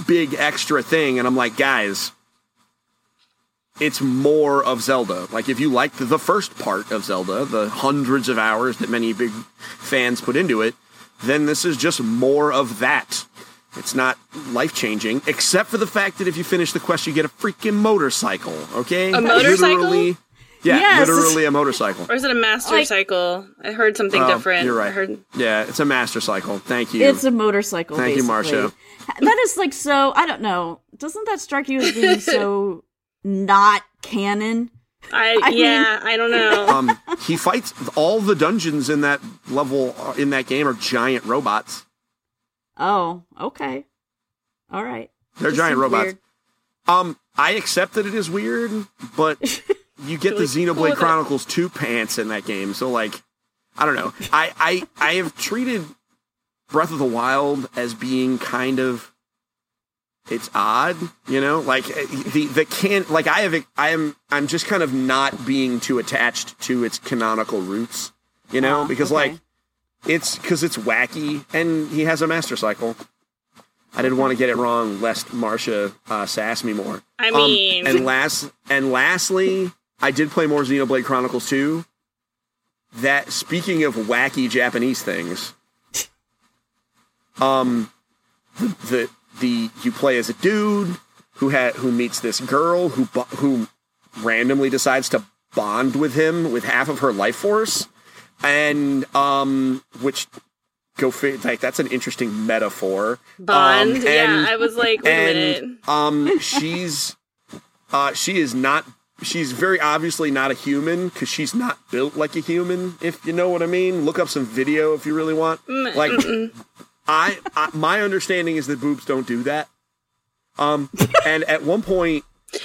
big extra thing. And I'm like, guys, it's more of Zelda. Like if you liked the first part of Zelda, the hundreds of hours that many big fans put into it, then this is just more of that. It's not life changing, except for the fact that if you finish the quest, you get a freaking motorcycle. Okay, A motorcycle? Literally, yeah, Yes. literally a motorcycle. Or is it a master Like- cycle? I heard something Oh, different. You're right. I heard Yeah, it's a master cycle. Thank you. it's a motorcycle. Thank you, basically. Marcia. That is like so. I don't know. Doesn't that strike you as being so not canon? I, I yeah, I don't know. um, he fights all the dungeons in that level uh, in that game are giant robots. Oh, okay. All right. They're Just giant robots. weird. Um, I accept that it is weird, but you get the Xenoblade. Chronicles 2 pants in that game, so like I don't know. I, I I have treated Breath of the Wild as being kind of it's odd, you know? Like eh, the the can like I have I am I'm just kind of not being too attached to its canonical roots, you know, Ah, because okay. like it's because it's wacky and he has a master cycle. I didn't want to get it wrong, lest Marcia uh, sass me more. I Um, mean, and last and lastly, I did play more Xenoblade Chronicles 2. That speaking of wacky Japanese things, um, the the you play as a dude who had who meets this girl who who randomly decides to bond with him with half of her life force, and um, which go fi- like that's an interesting metaphor. Bond. Um, yeah, I was like, wait a minute. and um she's uh she is not she's very obviously not a human because she's not built like a human if you know what i mean look up some video if you really want like I, I my understanding is that boobs don't do that um and at one point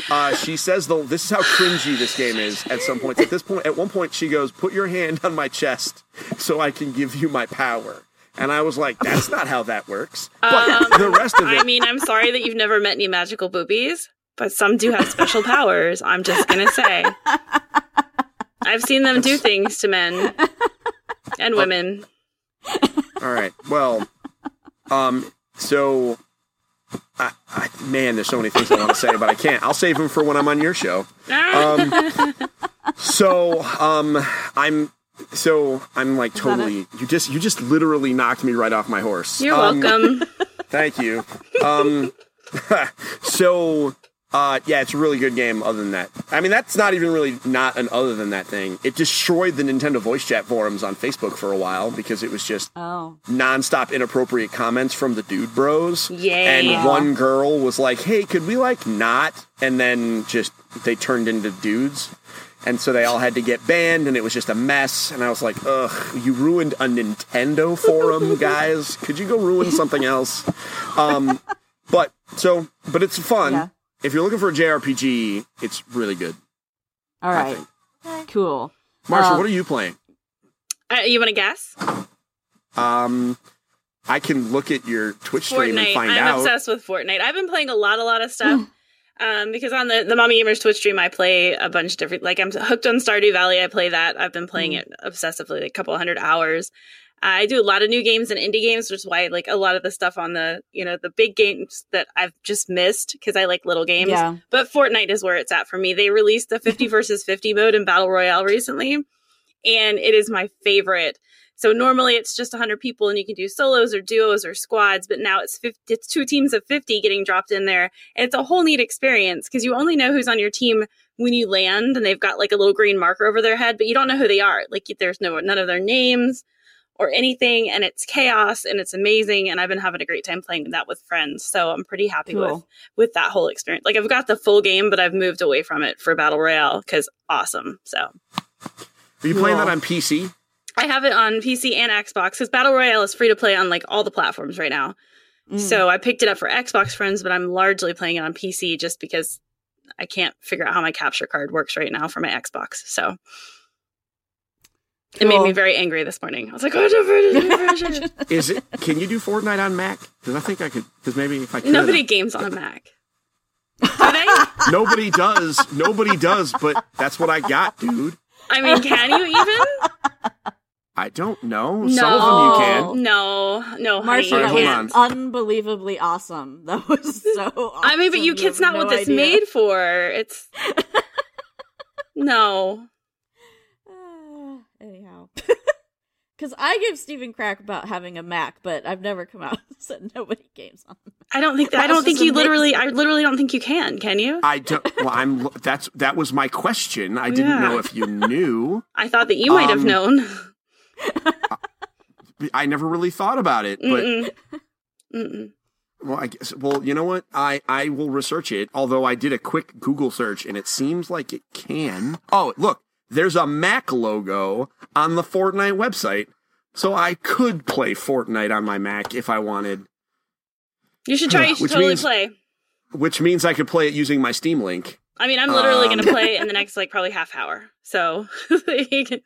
uh, she says though this is how cringy this game is at some points. At this point at one point she goes, Put your hand on my chest so I can give you my power. And I was like, That's not how that works. But the rest of it Um, I mean, I'm sorry that you've never met any magical boobies, but some do have special powers. I'm just gonna say. I've seen them do things to men and women. All right. Well, um, so, I, I, man, there's so many things I want to say, but I can't. I'll save them for when I'm on your show. Ah, Um, so, um, I'm, so I'm like totally. You just, you just literally knocked me right off my horse. You're Um, welcome. Thank you. Um, so, Uh, yeah, it's a really good game. Other than that, I mean, that's not even really not an other than that thing. It destroyed the Nintendo voice chat forums on Facebook for a while because it was just Oh. nonstop inappropriate comments from the dude bros. Yeah, And one girl was like, "Hey, could we like not?" And then just they turned into dudes. And so they all had to get banned, and it was just a mess. And I was like, "Ugh, you ruined a Nintendo forum, guys. Could you go ruin something else?" Um, but so, but it's fun. Yeah. If you're looking for a JRPG, it's really good. All I right. think. Cool. Marsha, Um, what are you playing? Uh, you want to guess? Um, I can look at your Twitch stream and Fortnite. find I'm out. obsessed with Fortnite. I've been playing a lot, a lot of stuff. um, because on the the Mommy Gamers Twitch stream, I play a bunch of different. Like I'm hooked on Stardew Valley. I play that. I've been playing it obsessively, like a couple hundred hours. I do a lot of new games and indie games, which is why like a lot of the stuff on the you know the big games that I've just missed because I like little games. Yeah. But Fortnite is where it's at for me. They released the 50 versus 50 mode in Battle Royale recently, and it is my favorite. So normally it's just 100 people and you can do solos or duos or squads, but now it's 50, it's two teams of 50 getting dropped in there. And it's a whole neat experience because you only know who's on your team when you land and they've got like a little green marker over their head, but you don't know who they are. Like there's no none of their names or anything and it's chaos and it's amazing and I've been having a great time playing that with friends. So I'm pretty happy Cool. with with that whole experience. Like I've got the full game, but I've moved away from it for Battle Royale cuz awesome. So Are you playing Cool. that on PC? I have it on PC and Xbox because Battle Royale is free to play on like all the platforms right now. Mm. So I picked it up for Xbox friends, but I'm largely playing it on PC just because I can't figure out how my capture card works right now for my Xbox. So it made me very angry this morning. I was like, oh, no, Is it? Can you do Fortnite on Mac? Because I think I could. Because maybe if I could, nobody uh, games on a Mac. Do they? nobody does. Nobody does. But that's what I got, dude. I mean, can you even? I don't know. No, Some of them you can. No, no, honey, Marsha, you Alright, that hold can't. was unbelievably awesome. That was so awesome. I mean, but you You kids have not what no this idea. made for. It's no. Anyhow. Because I give Stephen crack about having a Mac, but I've never come out and said nobody games on a I don't think that, I don't think just you literally. I literally don't think you can. Can you? I don't. Well, I'm. That's that was my question. I didn't Yeah. know if you knew. I thought that you might have Um, known. I never really thought about it, but Mm-mm. Mm-mm. well, I guess. Well, you know what? I I will research it. Although I did a quick Google search, and it seems like it can. Oh, look, there's a Mac logo on the Fortnite website, so I could play Fortnite on my Mac if I wanted. You should try. You should Which totally means- play. Which means I could play it using my Steam link. I mean, I'm literally Um, going to play in the next like probably half hour. So you can-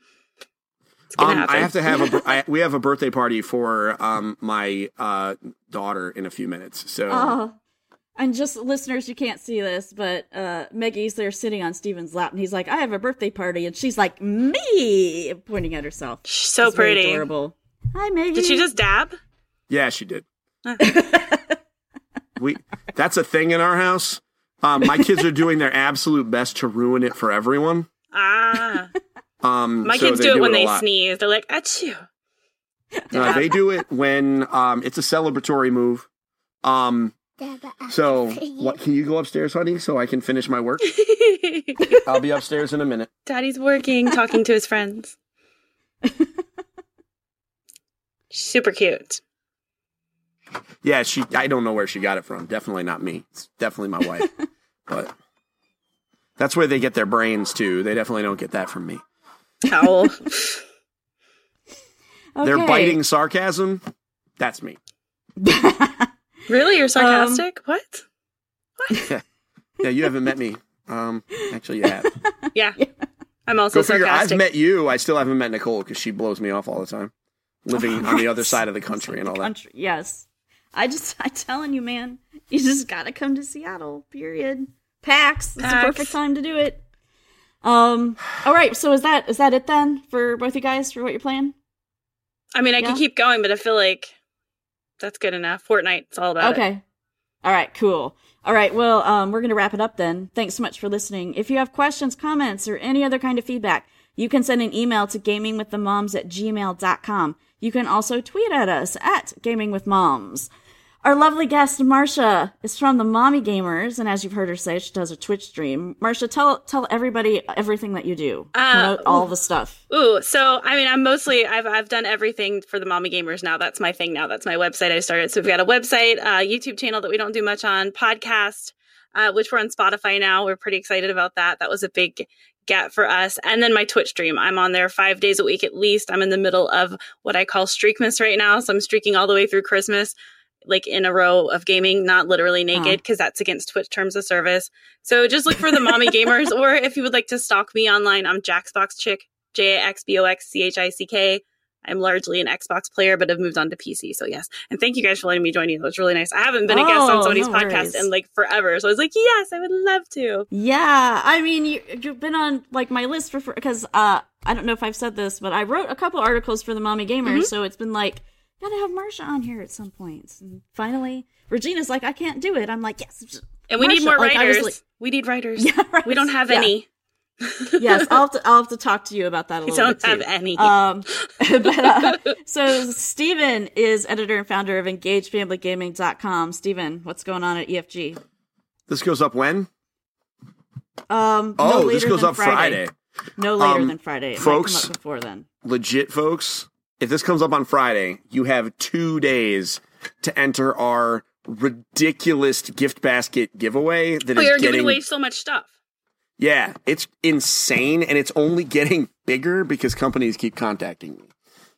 it's going to Um, happen. I have to have a. we have a birthday party for um my uh daughter in a few minutes. So Oh. And just listeners, you can't see this, but uh, Maggie's there sitting on Steven's lap, and he's like, "I have a birthday party," and she's like, "Me," pointing at herself. She's so It's very pretty. adorable. Hi, Maggie. Did she just dab? yeah, she did. we that's a thing in our house. Um, my kids are doing their absolute best to ruin it for everyone. Ah, Um, my so kids do it when a they lot. sneeze. They're like, achoo. Uh, they do it when um, it's a celebratory move. Um, so what? Can you go upstairs, honey, so I can finish my work? I'll be upstairs in a minute. Daddy's working, talking to his friends. Super cute. Yeah, she. I don't know where she got it from. Definitely not me. It's definitely my wife. but that's where they get their brains too. They definitely don't get that from me. Owl. They're biting sarcasm. That's me. Really? Um, You're sarcastic? what? What? yeah, you haven't met me. Um, actually, you have. Yeah. I'm also Go figure. I've met you. I still haven't met Nicole because she blows me off all the time, living on the other side of the country and all that. Country, yes. I just, I'm telling you, man, you just gotta come to Seattle. Period. PAX. It's PAX. the perfect time to do it. Um. All right. So is that is that it then for both you guys for what you're playing? I mean, I Yeah. could keep going, but I feel like that's good enough. Fortnite, it's all about it. Okay. All right, cool. All right, well, um, we're going to wrap it up then. Thanks so much for listening. If you have questions, comments, or any other kind of feedback, you can send an email to gamingwiththemoms at gmail.com. You can also tweet at us at gamingwithmoms. Our lovely guest, Marcia, is from the Mommy Gamers, and as you've heard her say, she does a Twitch stream. Marcia, tell tell everybody everything that you do. Uh, all the stuff. Ooh, so I mean, I'm mostly I've I've done everything for the mommy gamers now. That's my thing now. That's my website I started. So we've got a website, uh, YouTube channel that we don't do much on, podcast, uh, which we're on Spotify now. We're pretty excited about that. That was a big get for us. And then my Twitch stream. I'm on there five days a week at least. I'm in the middle of what I call Streakmas right now. So I'm streaking all the way through Christmas, like in a row of gaming, not literally naked, because that's against Twitch terms of service. So just look for the mommy gamers, or if you would like to stalk me online, I'm Jaxbox Chick, J A X B O X C H I C K. I'm largely an Xbox player, but have moved on to PC. So yes, and thank you guys for letting me join you. It was really nice. I haven't been a guest on Oh, somebody's no podcast in like forever, so I was like, yes, I would love to. Yeah, I mean, you, you've been on like my list for because uh, I don't know if I've said this, but I wrote a couple articles for the Mommy Gamers, Mm-hmm. so it's been like gotta have Marcia on here at some points. And finally, Regina's like, I can't do it. I'm like, yes, And we need more like, writers. like- we need writers. Yeah, right. We don't have Yeah. any. yes. I'll have to, I'll have to talk to you about that a We little don't bit too. have any. Um, but, uh, so Steven is editor and founder of EngageFamilyGaming.com. Steven, what's going on at EFG? This goes up when? Um, no Oh, this goes than up Friday. No later Um, than Friday. It folks- might come up before then. Legit, folks. If this comes up on Friday, you have two days to enter our ridiculous gift basket giveaway that we is are giving getting away so much stuff. Yeah, it's insane and it's only getting bigger because companies keep contacting me.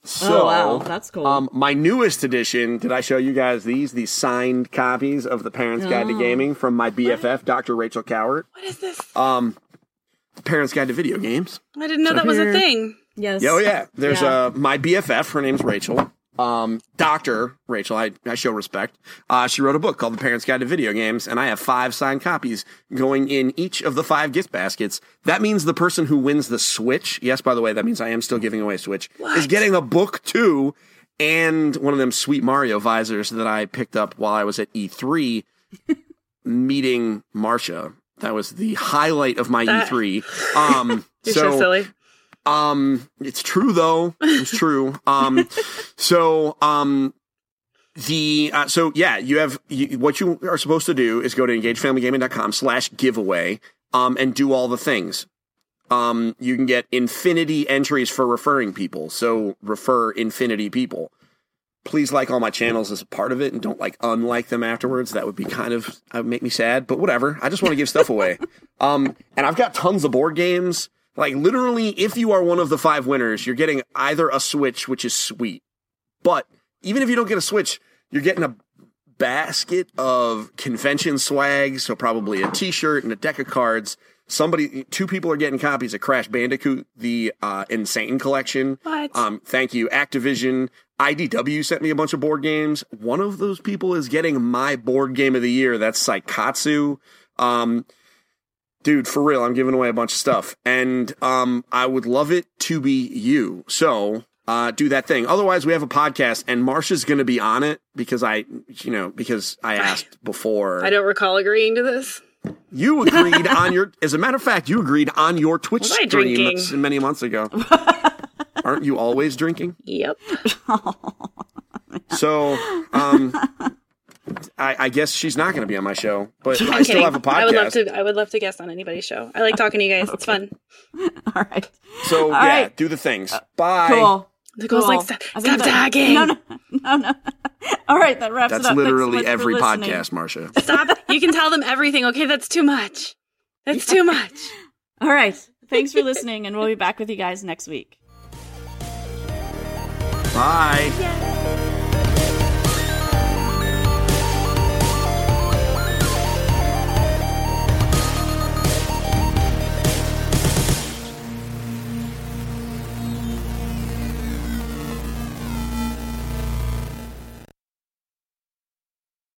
So, oh wow, that's cool. um, my newest edition, did I show you guys these? These signed copies of The Parent's Guide to Oh. Gaming from my BFF, Dr. Rachel Kowert. What is this? Um, The Parent's Guide to Video Games. I didn't know so that was a thing. Yes. Yeah, oh yeah. There's Yeah. uh my BFF. Her name's Rachel. Um, Doctor Rachel. I, I show respect. Uh, she wrote a book called The Parent's Guide to Video Games, and I have five signed copies going in each of the five gift baskets. That means the person who wins the Switch. Yes, by the way, that means I am still giving away a Switch. Is getting a book too, and one of them sweet Mario visors that I picked up while I was at E3 meeting Marcia. That was the highlight of my That- E3. Um, You're so, silly. Um, it's true though. It's true. Um, so um, the uh, so yeah, you have you, what you are supposed to do is go to engagefamilygaming.com slash giveaway um and do all the things. Um, you can get infinity entries for referring people. So refer infinity people. Please like all my channels as a part of it and don't like unlike them afterwards. That would be kind of that would make me sad, but whatever. I just want to give stuff away. Um, and I've got tons of board games. Like literally, if you are one of the five winners, you're getting either a Switch, which is sweet. But even if you don't get a Switch, you're getting a basket of convention swag, so probably a T-shirt and a deck of cards. Somebody, two people are getting copies of Crash Bandicoot, the uh, Insane Collection. What? Um, thank you, Activision. IDW sent me a bunch of board games. One of those people is getting my board game of the year. That's Saikatsu. Um, dude, for real, I'm giving away a bunch of stuff, and um, I would love it to be you. So uh, do that thing. Otherwise, we have a podcast, and Marsha's going to be on it because I, you know, because I asked before. I don't recall agreeing to this. You agreed on your. As a matter of fact, you agreed on your Twitch Was stream many months ago. Aren't you always drinking? Yep. So, um, I, I guess she's not going to be on my show, but I I'm still have a podcast. I would love to. I would love to guest on anybody's show. I like talking to you guys. It's fun. All right. So All yeah, right. do the things. Uh, Bye. Cool. Nicole's Cool. like, stop, stop that- tagging. No, no, no, no. All right, that wraps That's it up. Thanks so literally much every podcast, Marsha. Stop. You can tell them everything. Okay, that's too much. That's too much. All right. Thanks for listening, and we'll be back with you guys next week. Bye.